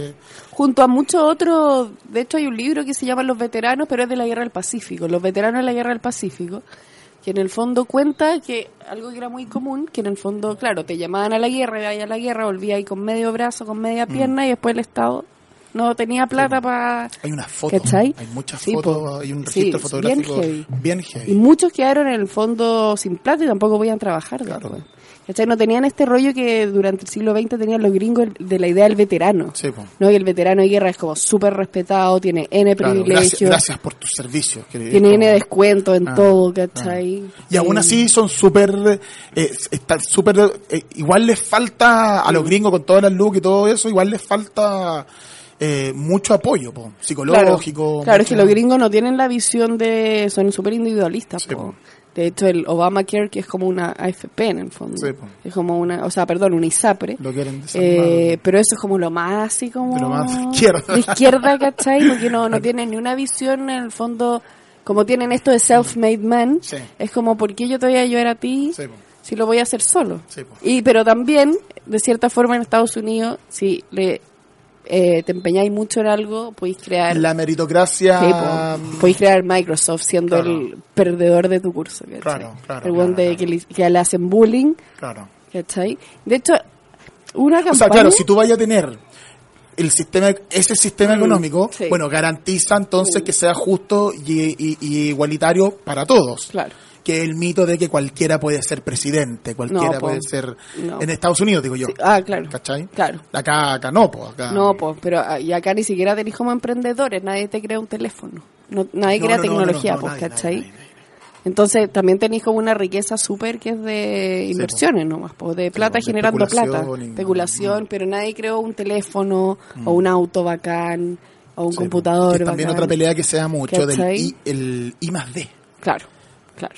Junto a muchos otros, de hecho hay un libro que se llama Los veteranos, pero es de la Guerra del Pacífico, Los veteranos de la Guerra del Pacífico, que en el fondo cuenta que algo que era muy común, que en el fondo, claro, te llamaban a la guerra, ibas a la guerra, volvías ahí con medio brazo, con media pierna y después el Estado no tenía plata para... Hay unas fotos, ¿Cachai? hay muchas Sí, fotos, hay un Sí, registro bien fotográfico heavy. bien heavy. Y muchos quedaron en el fondo sin plata y tampoco podían trabajar Claro. después. ¿Cachai? No tenían este rollo que durante el siglo XX tenían los gringos de la idea del veterano. Sí. ¿no? Y el veterano de guerra es como súper respetado, tiene N Claro, privilegios, gracias, gracias por tus servicios. que es tiene N como- descuentos en Ah, todo, ¿cachai? Y aún Eh, así son súper, eh, están súper, eh, igual les falta a los gringos con todas las looks y todo eso, igual les falta eh, mucho apoyo, po, psicológico. claro, es que los gringos no tienen la visión de... son súper individualistas. Sí, po. po. De hecho, el Obamacare, que es como una AFP en el fondo. Sí, es como una, o sea, perdón, una ISAPRE. Lo quieren. Eh, pero eso es como lo más así como De lo más de izquierda. de izquierda, ¿cachai? Porque no, no tienen ni una visión en el fondo como tienen esto de self-made man Sí. es como ¿por qué yo te voy a ayudar a ti Sí, si lo voy a hacer solo? Sí, y pero también de cierta forma en Estados Unidos si le eh, te empeñáis mucho en algo podéis crear La meritocracia. Sí, po. Podéis crear Microsoft siendo Claro. el perdedor de tu curso, ¿cachai? Claro, claro, El claro, de claro. Que, le, que le hacen bullying, Claro. ¿cachai? De hecho, una campaña... O sea, claro, si tú vayas a tener el sistema, ese sistema Mm, económico, sí. bueno, garantiza entonces Mm. que sea justo y, y- y igualitario para todos. Claro. Que el mito de que cualquiera puede ser presidente, cualquiera No, po. puede ser No. en Estados Unidos, digo yo. Sí, Ah, claro. ¿Cachai? Claro. Acá, acá no, pues. Acá. No, pues, pero ah, y acá ni siquiera tenéis como emprendedores, nadie te crea un teléfono. No, nadie crea no, no, no, tecnología, no, pues, ¿cachai? nadie. Entonces también tenéis como una riqueza súper que es de inversiones nomás, pues, de plata generando plata, especulación y- mm. pero nadie creó un teléfono o un auto bacán o un Sí, computador es también bacán. otra pelea que se da mucho del. I, el I más D. Claro, claro.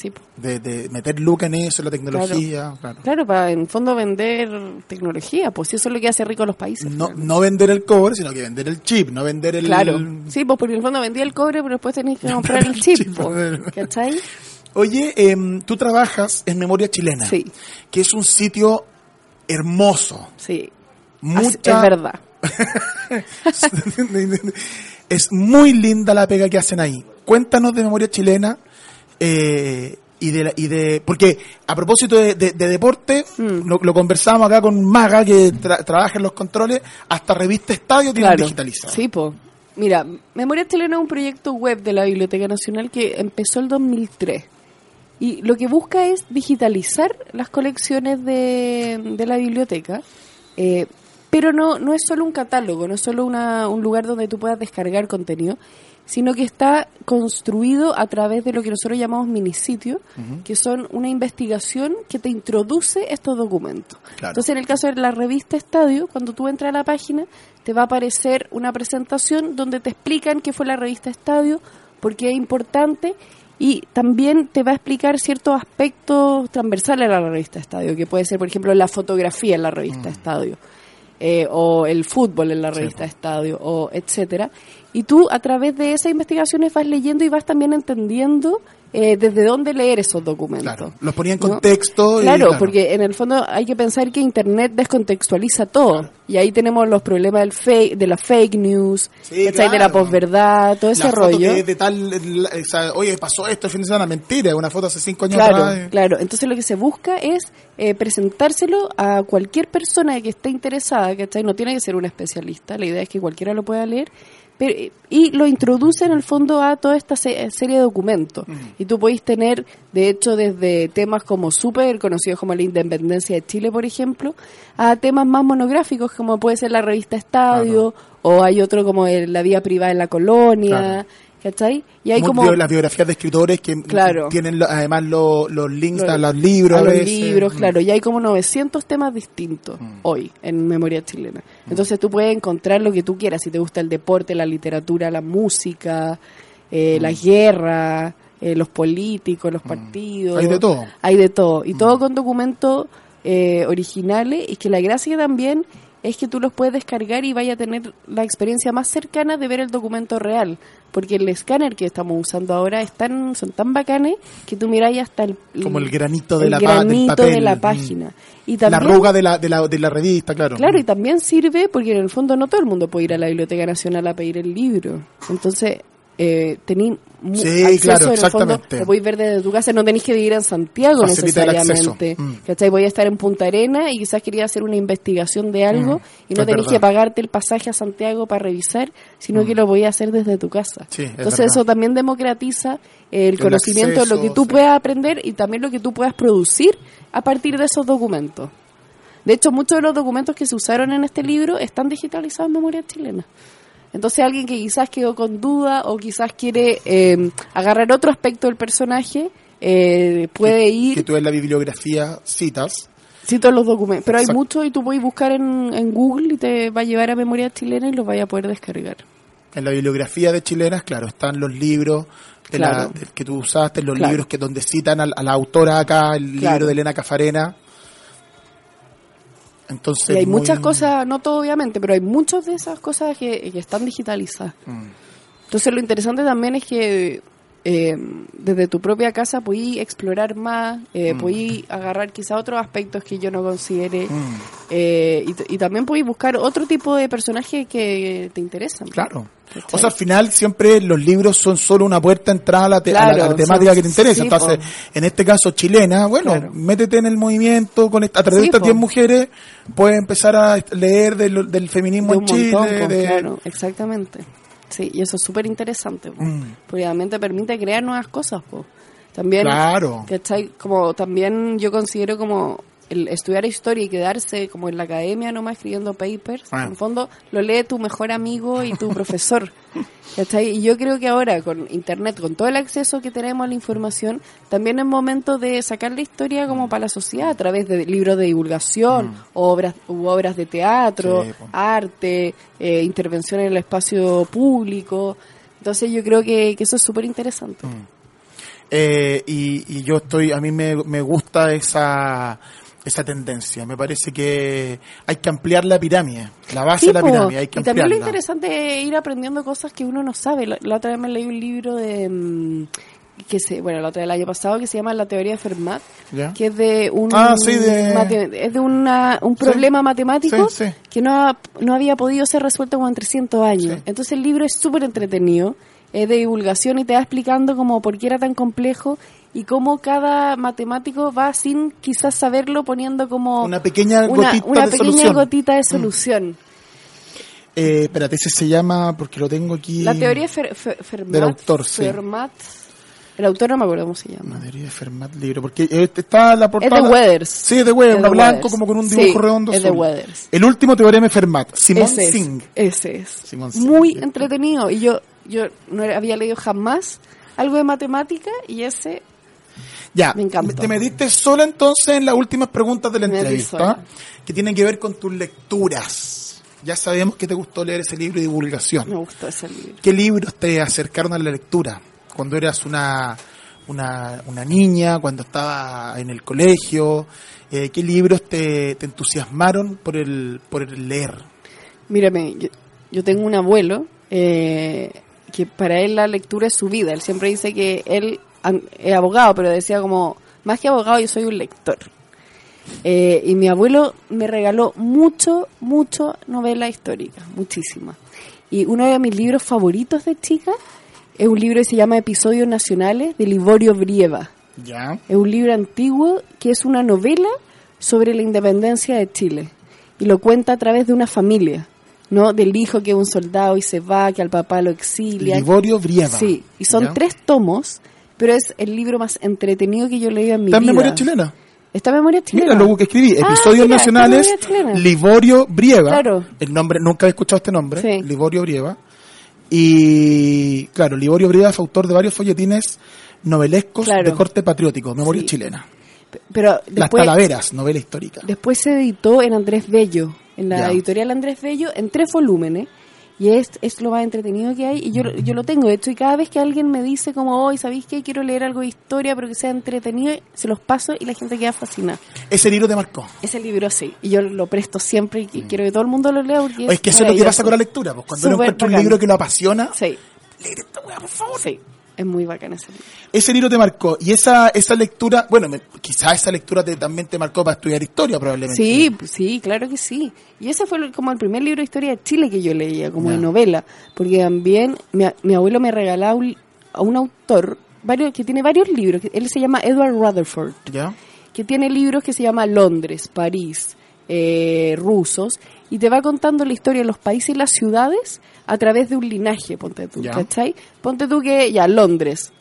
Sí. De, de meter lucas en eso, la tecnología. Claro. Claro, para en fondo vender tecnología, pues eso es lo que hace rico a los países. No, no vender el cobre, sino que vender el chip, no vender el. Claro, sí, pues porque en el fondo vendía el cobre, pero después tenéis que comprar el chip, chip, pues. ¿cachai? Oye, em, tú trabajas en Memoria Chilena, Sí. que es un sitio hermoso. Sí, Mucha, es verdad. es muy linda la pega que hacen ahí. Cuéntanos de Memoria Chilena eh, y de la- y de porque a propósito de, de- de deporte Mm. lo, lo conversamos acá con Maga que tra- trabaja en los controles hasta revista Estadio tienen Claro. digitalizado. Sí, pues. Mira, Memoria Chilena es un proyecto web de la Biblioteca Nacional que empezó el 2003. Y lo que busca es digitalizar las colecciones de, de la biblioteca, eh, pero no, no es solo un catálogo, no es solo una, un lugar donde tú puedas descargar contenido, sino que está construido a través de lo que nosotros llamamos minisitios, que son una investigación que te introduce estos documentos. Claro. Entonces, en el caso de la revista Estadio, cuando tú entras a la página, te va a aparecer una presentación donde te explican qué fue la revista Estadio, por qué es importante y también te va a explicar ciertos aspectos transversales a la revista Estadio, que puede ser, por ejemplo, la fotografía en la revista Estadio, eh, o el fútbol en la revista po. Estadio, o etcétera. Y tú, a través de esas investigaciones, vas leyendo y vas también entendiendo eh, desde dónde leer esos documentos. Claro, los ponía en ¿no? contexto. y, Claro, porque en el fondo hay que pensar que Internet descontextualiza todo. Y ahí tenemos los problemas del fake, de la fake news, Sí, de la claro. posverdad, todo ese la foto rollo. que es de tal, la- oye, pasó esto el fin de semana, mentira, una foto hace cinco años Claro, atrás. claro. Entonces lo que se busca es eh, presentárselo a cualquier persona que esté interesada, ¿cachai? No tiene que ser un especialista, la idea es que cualquiera lo pueda leer. Pero, y lo introduce en el fondo a toda esta se- serie de documentos. Y tú podéis tener, de hecho, desde temas como súper conocidos como la independencia de Chile, por ejemplo, a temas más monográficos como puede ser la revista Estadio, o hay otro como el- la vía privada en la colonia, Claro. ¿Cachai? Y hay Muy como... bio- las biografías de escritores que Claro. tienen además lo- los links a los libros. a a los libros, Mm. claro. Y hay como 900 temas distintos Mm. hoy en Memoria Chilena. Entonces tú puedes encontrar lo que tú quieras, si te gusta el deporte, la literatura, la música, eh, Mm. la guerra, eh, los políticos, los partidos. Hay de todo. Hay de todo. Y Mm. todo con documentos eh, originales y que la gracia también es que tú los puedes descargar y vaya a tener la experiencia más cercana de ver el documento real. Porque el escáner que estamos usando ahora es tan, son tan bacanes que tú miráis hasta el, Como el granito de el la del granito papel. de la Mm. página. Y La también, arruga de la, de, la, de la revista, claro. Claro, y también sirve porque en el fondo no todo el mundo puede ir a la Biblioteca Nacional a pedir el libro. Entonces, eh, tenéis Sí, acceso claro, en el fondo, lo podéis ver desde tu casa, no tenéis que ir a Santiago Facilita acceso. necesariamente. Mm. ¿Cachai? Voy a estar en Punta Arena y quizás quería hacer una investigación de algo Mm, y no es tenéis verdad. que pagarte el pasaje a Santiago para revisar, sino que lo voy a hacer desde tu casa. Sí, es Entonces verdad. eso también democratiza el, El conocimiento, lo que acceso, tú sí. puedas aprender y también lo que tú puedas producir a partir de esos documentos. De hecho, muchos de los documentos que se usaron en este libro están digitalizados en memoria chilena. Entonces alguien que quizás quedó con duda o quizás quiere eh, agarrar otro aspecto del personaje, eh, puede ir... Que tú en la bibliografía citas. Cito los documentos, pero hay Exacto. muchos y tú puedes buscar en, en Google y te va a llevar a memoria chilena y los vaya a poder descargar. En la bibliografía de chilenas, claro, están los libros de la- de- que tú usaste, los Claro. libros que donde citan al- a, la autora acá, el Claro. libro de Elena Cafarena. Entonces, y hay muy- muchas cosas, no todo obviamente, pero hay muchas de esas cosas que, que están digitalizadas. Mm. Entonces lo interesante también es que eh, desde tu propia casa puedes explorar más, eh, Mm. puedes agarrar quizá otros aspectos que yo no considere Mm, eh, y, también puedes buscar otro tipo de personajes que te interesan. claro. O sea, al final siempre los libros son solo una puerta de entrada a la, te- a la- a la Claro, temática son- que te interesa. sí, Entonces, po. en este caso chilena, bueno, Claro. métete en el movimiento, con esta- a través Sí, de estas po. 10 mujeres puedes empezar a leer del, del feminismo de en Chile. montón, po, de- claro, exactamente. Sí, y eso es súper interesante, po, Mm. porque realmente permite crear nuevas cosas. po. También Claro. ¿Cachai? Como también yo considero como el estudiar historia y quedarse como en la academia nomás escribiendo papers, Ah. en el fondo lo lee tu mejor amigo y tu profesor. Y yo creo que ahora con internet, con todo el acceso que tenemos a la información, también es momento de sacar la historia como para la sociedad a través de libros de divulgación, obras u obras de teatro, Mm. Sí, arte, eh, intervención en el espacio público. Entonces yo creo que, que eso es súper interesante. Eh, y, y yo estoy, a mí me, me gusta esa, esa tendencia. Me parece que hay que ampliar la pirámide, la base Sí, de la pirámide, hay que y también lo interesante es ir aprendiendo cosas que uno no sabe. La, la otra vez me leí un libro de mm, que se, bueno, la otra del año pasado que se llama La teoría de Fermat, ¿Ya? que es de un Ah, sí, de- mate- es de una, un problema matemático Sí, que no, ha- no había podido ser resuelto como en 300 años. Entonces el libro es súper entretenido, es de divulgación y te va explicando como por qué era tan complejo y cómo cada matemático va sin quizás saberlo poniendo como Una pequeña una, gotita una de pequeña solución. gotita de solución. Eh, espérate, ese se llama, porque lo tengo aquí. La teoría de Fer- Fer- Fermat. Del autor, sí. Fermat. El autor no me acuerdo cómo se llama. La teoría de Fermat libro, porque este está la Es portada. de Weathers. Sí, es de Weathers, Es blanco Weathers. como con un Sí, dibujo redondo. es de. Weathers. El último teorema de Fermat, Simon ese Singh. Es, ese es. Simón Singh, Muy entretenido. Y yo, yo no había leído jamás algo de matemática y ese Ya, Me te metiste sola entonces en las últimas preguntas de la Me entrevista, que tienen que ver con tus lecturas. Ya sabemos que te gustó leer ese libro de divulgación. me gustó ese libro. ¿Qué libros te acercaron a la lectura? Cuando eras una, una, una niña, cuando estaba en el colegio, eh, ¿qué libros te, te entusiasmaron por el, por el leer? Mírame, yo, yo tengo un abuelo eh, que para él la lectura es su vida. Él siempre dice que él es abogado, pero decía como, más que abogado, yo soy un lector. Eh, y mi abuelo me regaló mucho, mucho novela histórica, muchísima. Y uno de mis libros favoritos de chica es un libro que se llama Episodios Nacionales de Liborio Brieva. ¿Ya? Es un libro antiguo que es una novela sobre la independencia de Chile. Y lo cuenta a través de una familia, ¿no? Del hijo que es un soldado y se va, que al papá lo exilia. Liborio Brieva. Sí, y son ¿Ya? tres tomos, pero es el libro más entretenido que yo leído en mi ¿Está vida. memoria chilena? ¿Está en memoria chilena? Mira lo que escribí, Ah, episodios mira, está en nacionales. Liborio Brieva. Claro. El nombre, nunca he escuchado este nombre, Sí. Liborio Brieva. Y claro, Liborio Brieva fue autor de varios folletines novelescos Claro. de corte patriótico, memoria Sí. chilena. Pero Las Talaveras, novela histórica. después se editó en Andrés Bello, en la Ya. editorial Andrés Bello, en tres volúmenes. Y es, es lo más entretenido que hay. Y yo, yo lo tengo, de hecho, y cada vez que alguien me dice como, hoy, ¿sabéis qué? Quiero leer algo de historia, pero que sea entretenido, se los paso y la gente queda fascinada. Ese libro te marcó. Ese libro sí, y yo lo presto siempre y que- quiero que todo el mundo lo lea porque Mm. es que eso es lo que pasa con la lectura. Pues cuando uno encuentra un libro que lo apasiona, Sí, léete esta weá, por favor. sí, es muy bacán ese libro. Ese libro te marcó. Y esa, esa lectura, bueno, quizás esa lectura te, también te marcó para estudiar historia, probablemente. Sí, sí, claro que sí. Y ese fue como el primer libro de historia de Chile que yo leía, como de novela, porque también mi, mi abuelo me regalaba un- a un autor varios que tiene varios libros, él se llama Edward Rutherford, ¿Ya? que tiene libros que se llama Londres, París, eh, rusos, y te va contando la historia de los países y las ciudades a través de un linaje, ponte tú, Ya. ¿cachai? Ponte tú que ya Londres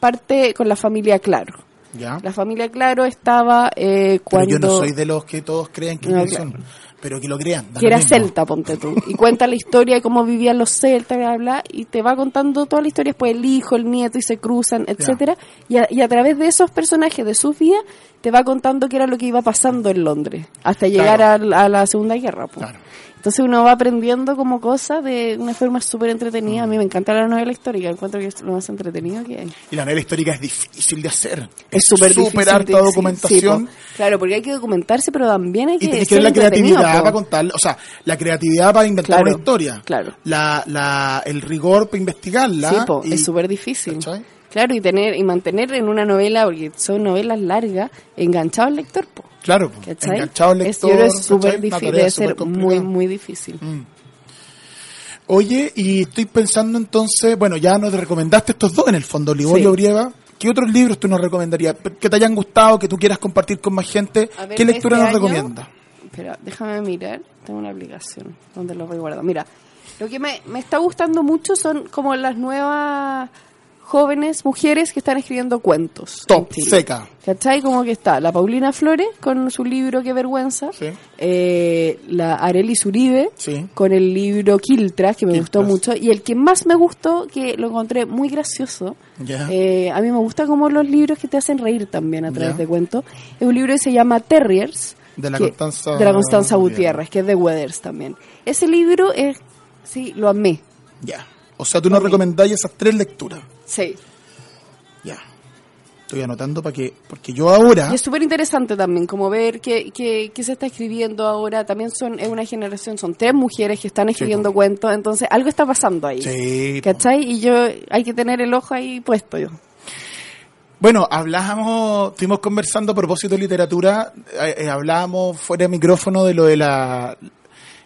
parte con la familia Claro. Ya. La familia Claro estaba eh, Pero cuando... yo no soy de los que todos creen que No, son, pero que lo crean. que era mismo. celta, ponte tú. Y cuenta la historia de cómo vivían los celtas, bla, bla, y te va contando toda la historia, después el hijo, el nieto, y se cruzan, etcétera y a, y a través de esos personajes, de sus vidas, te va contando qué era lo que iba pasando en Londres, hasta llegar Claro. a, a la Segunda Guerra. po. Claro. Entonces uno va aprendiendo como cosas de una forma súper entretenida. A mí me encanta la novela histórica, encuentro que es lo más entretenido que hay. Y la novela histórica es difícil de hacer. Es súper difícil. Súper harta documentación. sí, claro, porque hay que documentarse, pero también hay que y tenés que ver la creatividad po. para contar, o sea, la creatividad para inventar Claro, una historia. claro. La, la, el rigor para investigarla. Sí, po, y- es súper difícil. ¿Cachai? Claro, y tener y mantener en una novela, porque son novelas largas, enganchado al lector, po. Claro, ¿cachai? enganchado al lector. es súper difícil, debe ser muy, muy difícil. Mm. Oye, y estoy pensando entonces, bueno, ya nos recomendaste estos dos en el fondo, Liborio Sí. Brieva. ¿Qué otros libros tú nos recomendarías? Que te hayan gustado, que tú quieras compartir con más gente. Ver, ¿Qué lectura este nos recomiendas? Espera, déjame mirar. Tengo una aplicación donde los voy guardando. Mira, lo que me, me está gustando mucho son como las nuevas jóvenes mujeres que están escribiendo cuentos. Top, seca. ¿Cachai? Como que está la Paulina Flores con su libro Qué vergüenza. Sí. Eh, la Arelis Uribe Sí. con el libro Quiltras, que me Quiltras. gustó mucho. Y el que más me gustó, que lo encontré muy gracioso, Ya. eh, a mí me gusta como los libros que te hacen reír también a través Ya. de cuentos. Es un libro que se llama Terriers. De la que- Constanza de la Constanza Gutiérrez. Que es de Weathers también. Ese libro es, sí, lo amé. Ya. O sea, tú nos recomendáis esas tres lecturas. Sí. Ya. Estoy anotando para que, porque yo ahora, Y es súper interesante también, como ver qué, qué, qué se está escribiendo ahora. También son es una generación, son tres mujeres que están escribiendo cuentos, entonces algo está pasando ahí. sí. ¿Cachai? Y yo, hay que tener el ojo ahí puesto yo. Bueno, hablábamos, estuvimos conversando a propósito de literatura, eh, eh, hablábamos fuera de micrófono de lo de la,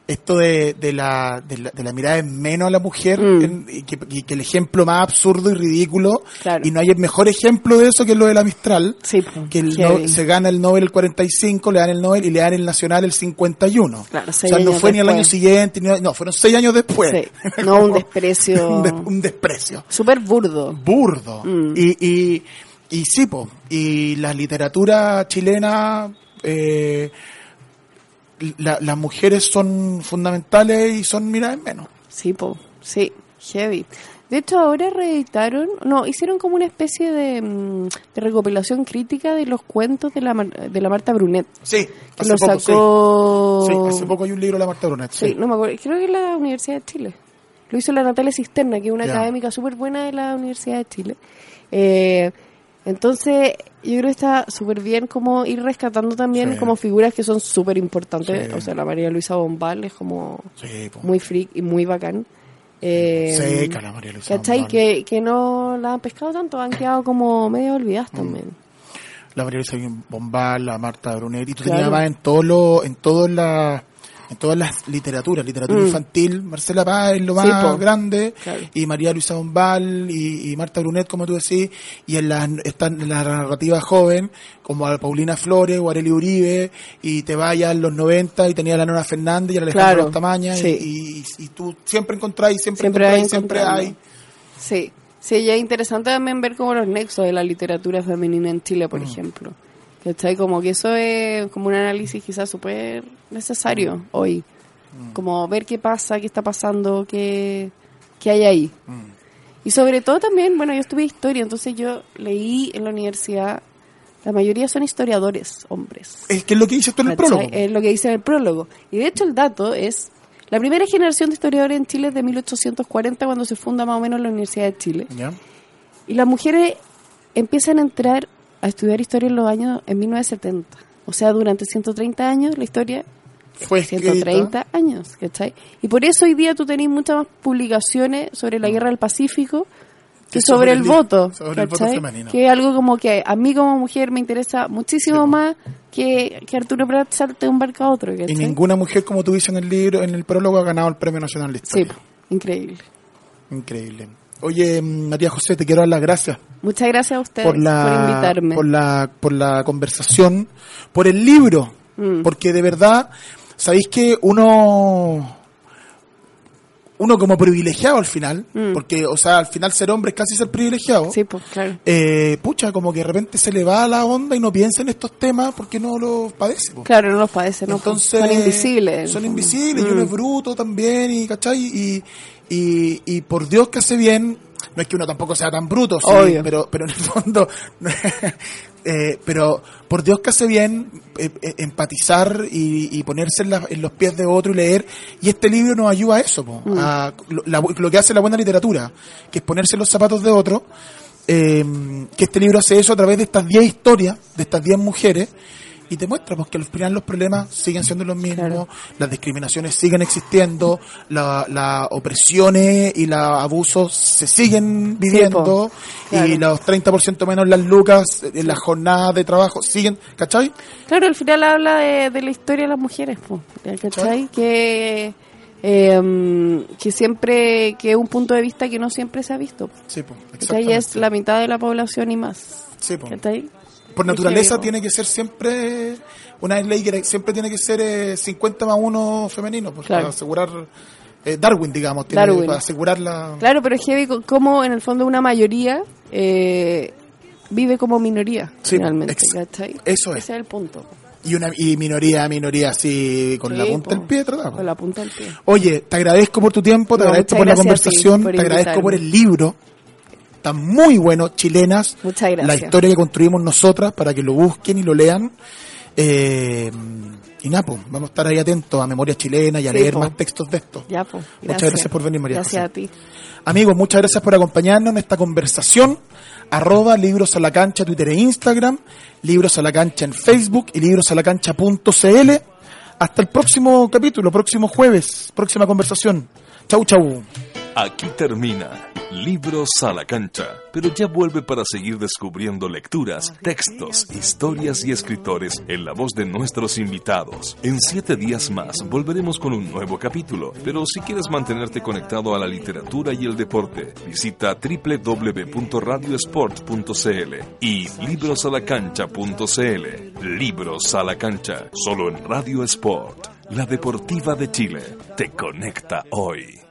esto de, de, la, de, la, de la mirada en menos a la mujer, Mm. en- y, que, y que el ejemplo más absurdo y ridículo, Claro. y no hay el mejor ejemplo de eso que es lo de la Mistral, Sí, que el no- se gana el Nobel el 45, le dan el Nobel y le dan el Nacional el 51. Claro, o sea, no fue ni el año siguiente, ni, no, fueron seis años después. Sí. No, un desprecio. un, des- un desprecio Súper burdo. burdo. Mm. Y, y, y sí, po, y la literatura chilena, eh, la- las mujeres son fundamentales y son miradas en menos. Sí, po. Sí, heavy. De hecho, ahora reeditaron, no, hicieron como una especie de, mm, de recopilación crítica de los cuentos de la, de la Marta Brunet. Sí, Que hace lo poco, sacó... sí. Sí, hace poco hay un libro de la Marta Brunet. Sí, Sí. no me acuerdo. Creo que es la Universidad de Chile. Lo hizo la Natalia Cisterna, que es una académica súper buena de la Universidad de Chile. Eh, entonces, yo creo que está súper bien como ir rescatando también Sí. como figuras que son súper importantes. Sí. O sea, la María Luisa Bombal es como Sí, muy freak y muy bacán. Eh, Seca la María Luisa ¿Cachai? Bombal. Que, que no la han pescado tanto, han quedado como medio Mm. olvidadas también. La María Luisa Bombal, la Marta Brunet, y tú Claro. tenías más en todos los, en todas las, en todas las literaturas, literatura Mm. infantil, Marcela Paz es lo más Sí, grande, Claro. y María Luisa Bombal y, y Marta Brunet, como tú decís, y en la, están en la narrativa joven, como a Paulina Flores o Arely Uribe, y te vayas en los 90 y tenía a la Nora Fernández y a la Alejandra Claro, Tamaña, sí. y, y, y tú siempre encontráis, siempre, Siempre encontráis, hay siempre hay. Sí, sí, y es interesante también ver como los nexos de la literatura femenina en Chile, Mm. por ejemplo. ¿Cachai? Como que eso es como un análisis quizás súper necesario hoy. Mm. Como ver qué pasa, qué está pasando, qué, qué hay ahí. Mm. Y sobre todo también, bueno, yo estuve historia, entonces yo leí en la universidad, la mayoría son historiadores, hombres. Es que es lo que dices tú en el ¿Cachai? prólogo. Es lo que dice en el prólogo. Y de hecho el dato es, la primera generación de historiadores en Chile es de 1840 cuando se funda más o menos la Universidad de Chile. Y las mujeres empiezan a entrar a estudiar historia en los años, en 1970. O sea, durante 130 años la historia Fue escrita. 130 años, ¿cachai? Y por eso hoy día tú tenés muchas más publicaciones sobre la guerra del Pacífico que sobre, sobre el el- voto, sobre el voto femenino. Que es algo como que a mí como mujer me interesa muchísimo Sí, más que, que Arturo Prat salte de un barco a otro, Y ninguna mujer, como tú dices en el libro, en el prólogo, ha ganado el Premio Nacional de Sí, Historia. po, increíble. Increíble. Oye, mm, María José, te quiero dar las gracias Muchas gracias a ustedes por la, por invitarme. por la, por la conversación, por el libro, Mm. porque de verdad, sabéis que uno, uno como privilegiado al final, Mm. porque, o sea, al final ser hombre es casi ser privilegiado. Sí, pues claro. eh, pucha, como que de repente se le va la onda y no piensa en estos temas porque no los padece. po. Claro, no los padece, ¿no? pues, Entonces, son invisibles. Son Mm. invisibles y uno es bruto también, y ¿cachai? Y, y, y por Dios que hace bien, no es que uno tampoco sea tan bruto, sí, pero, pero en el fondo, eh, pero por Dios que hace bien eh, eh, empatizar y, y ponerse en, la- en los pies de otro y leer. Y este libro nos ayuda a eso, po, Mm. a lo, la- lo que hace la buena literatura, que es ponerse en los zapatos de otro. eh, que este libro hace eso a través de estas 10 historias, de estas 10 mujeres, y te muestra pues, que al final los problemas siguen siendo los mismos, Claro. las discriminaciones siguen existiendo, la- las opresiones y los abusos se siguen viviendo, claro. y los 30% menos las lucas en las jornadas de trabajo siguen, ¿cachai? Claro, al final habla de, de la historia de las mujeres, po, ¿cachai? Que, eh, que siempre, que es un punto de vista que no siempre se ha visto. Sí, pues. Y es la mitad de la población y más. Sí, po. Por naturaleza tiene que ser siempre una ley que siempre tiene que ser eh, 50 más 1 femenino, pues, Claro. para asegurar eh, Darwin, digamos, tiene, Darwin. para asegurar la... Claro, pero es heavy co- como en el fondo una mayoría eh, vive como minoría, Sí, finalmente, ¿cachai? eso es. Ese es el punto. Y una y minoría, minoría así con Sí, la punta po. del pie tratamos. Con la punta del pie. Oye, te agradezco por tu tiempo, te No, agradezco por la conversación, por te agradezco por el libro. Está muy bueno, chilenas. Muchas gracias. La historia que construimos nosotras para que lo busquen y lo lean. Eh, y nada, pues, vamos a estar ahí atentos a Memoria Chilena y a Sí, leer po. más textos de esto. Ya, pues. Muchas gracias por venir, María Gracias José. a ti. Amigos, muchas gracias por acompañarnos en esta conversación. Arroba Libros a la Cancha, Twitter e Instagram. Libros a la Cancha en Facebook y librosalacancha.cl. Hasta el próximo capítulo, próximo jueves, próxima conversación. Chau, chau. Aquí termina Libros a la cancha, pero ya vuelve para seguir descubriendo lecturas, textos, historias y escritores en la voz de nuestros invitados. En siete días más volveremos con un nuevo capítulo, pero si quieres mantenerte conectado a la literatura y el deporte, visita www.radiosport.cl y librosalacancha.cl. Libros a la cancha, solo en Radio Sport, la deportiva de Chile, te conecta hoy.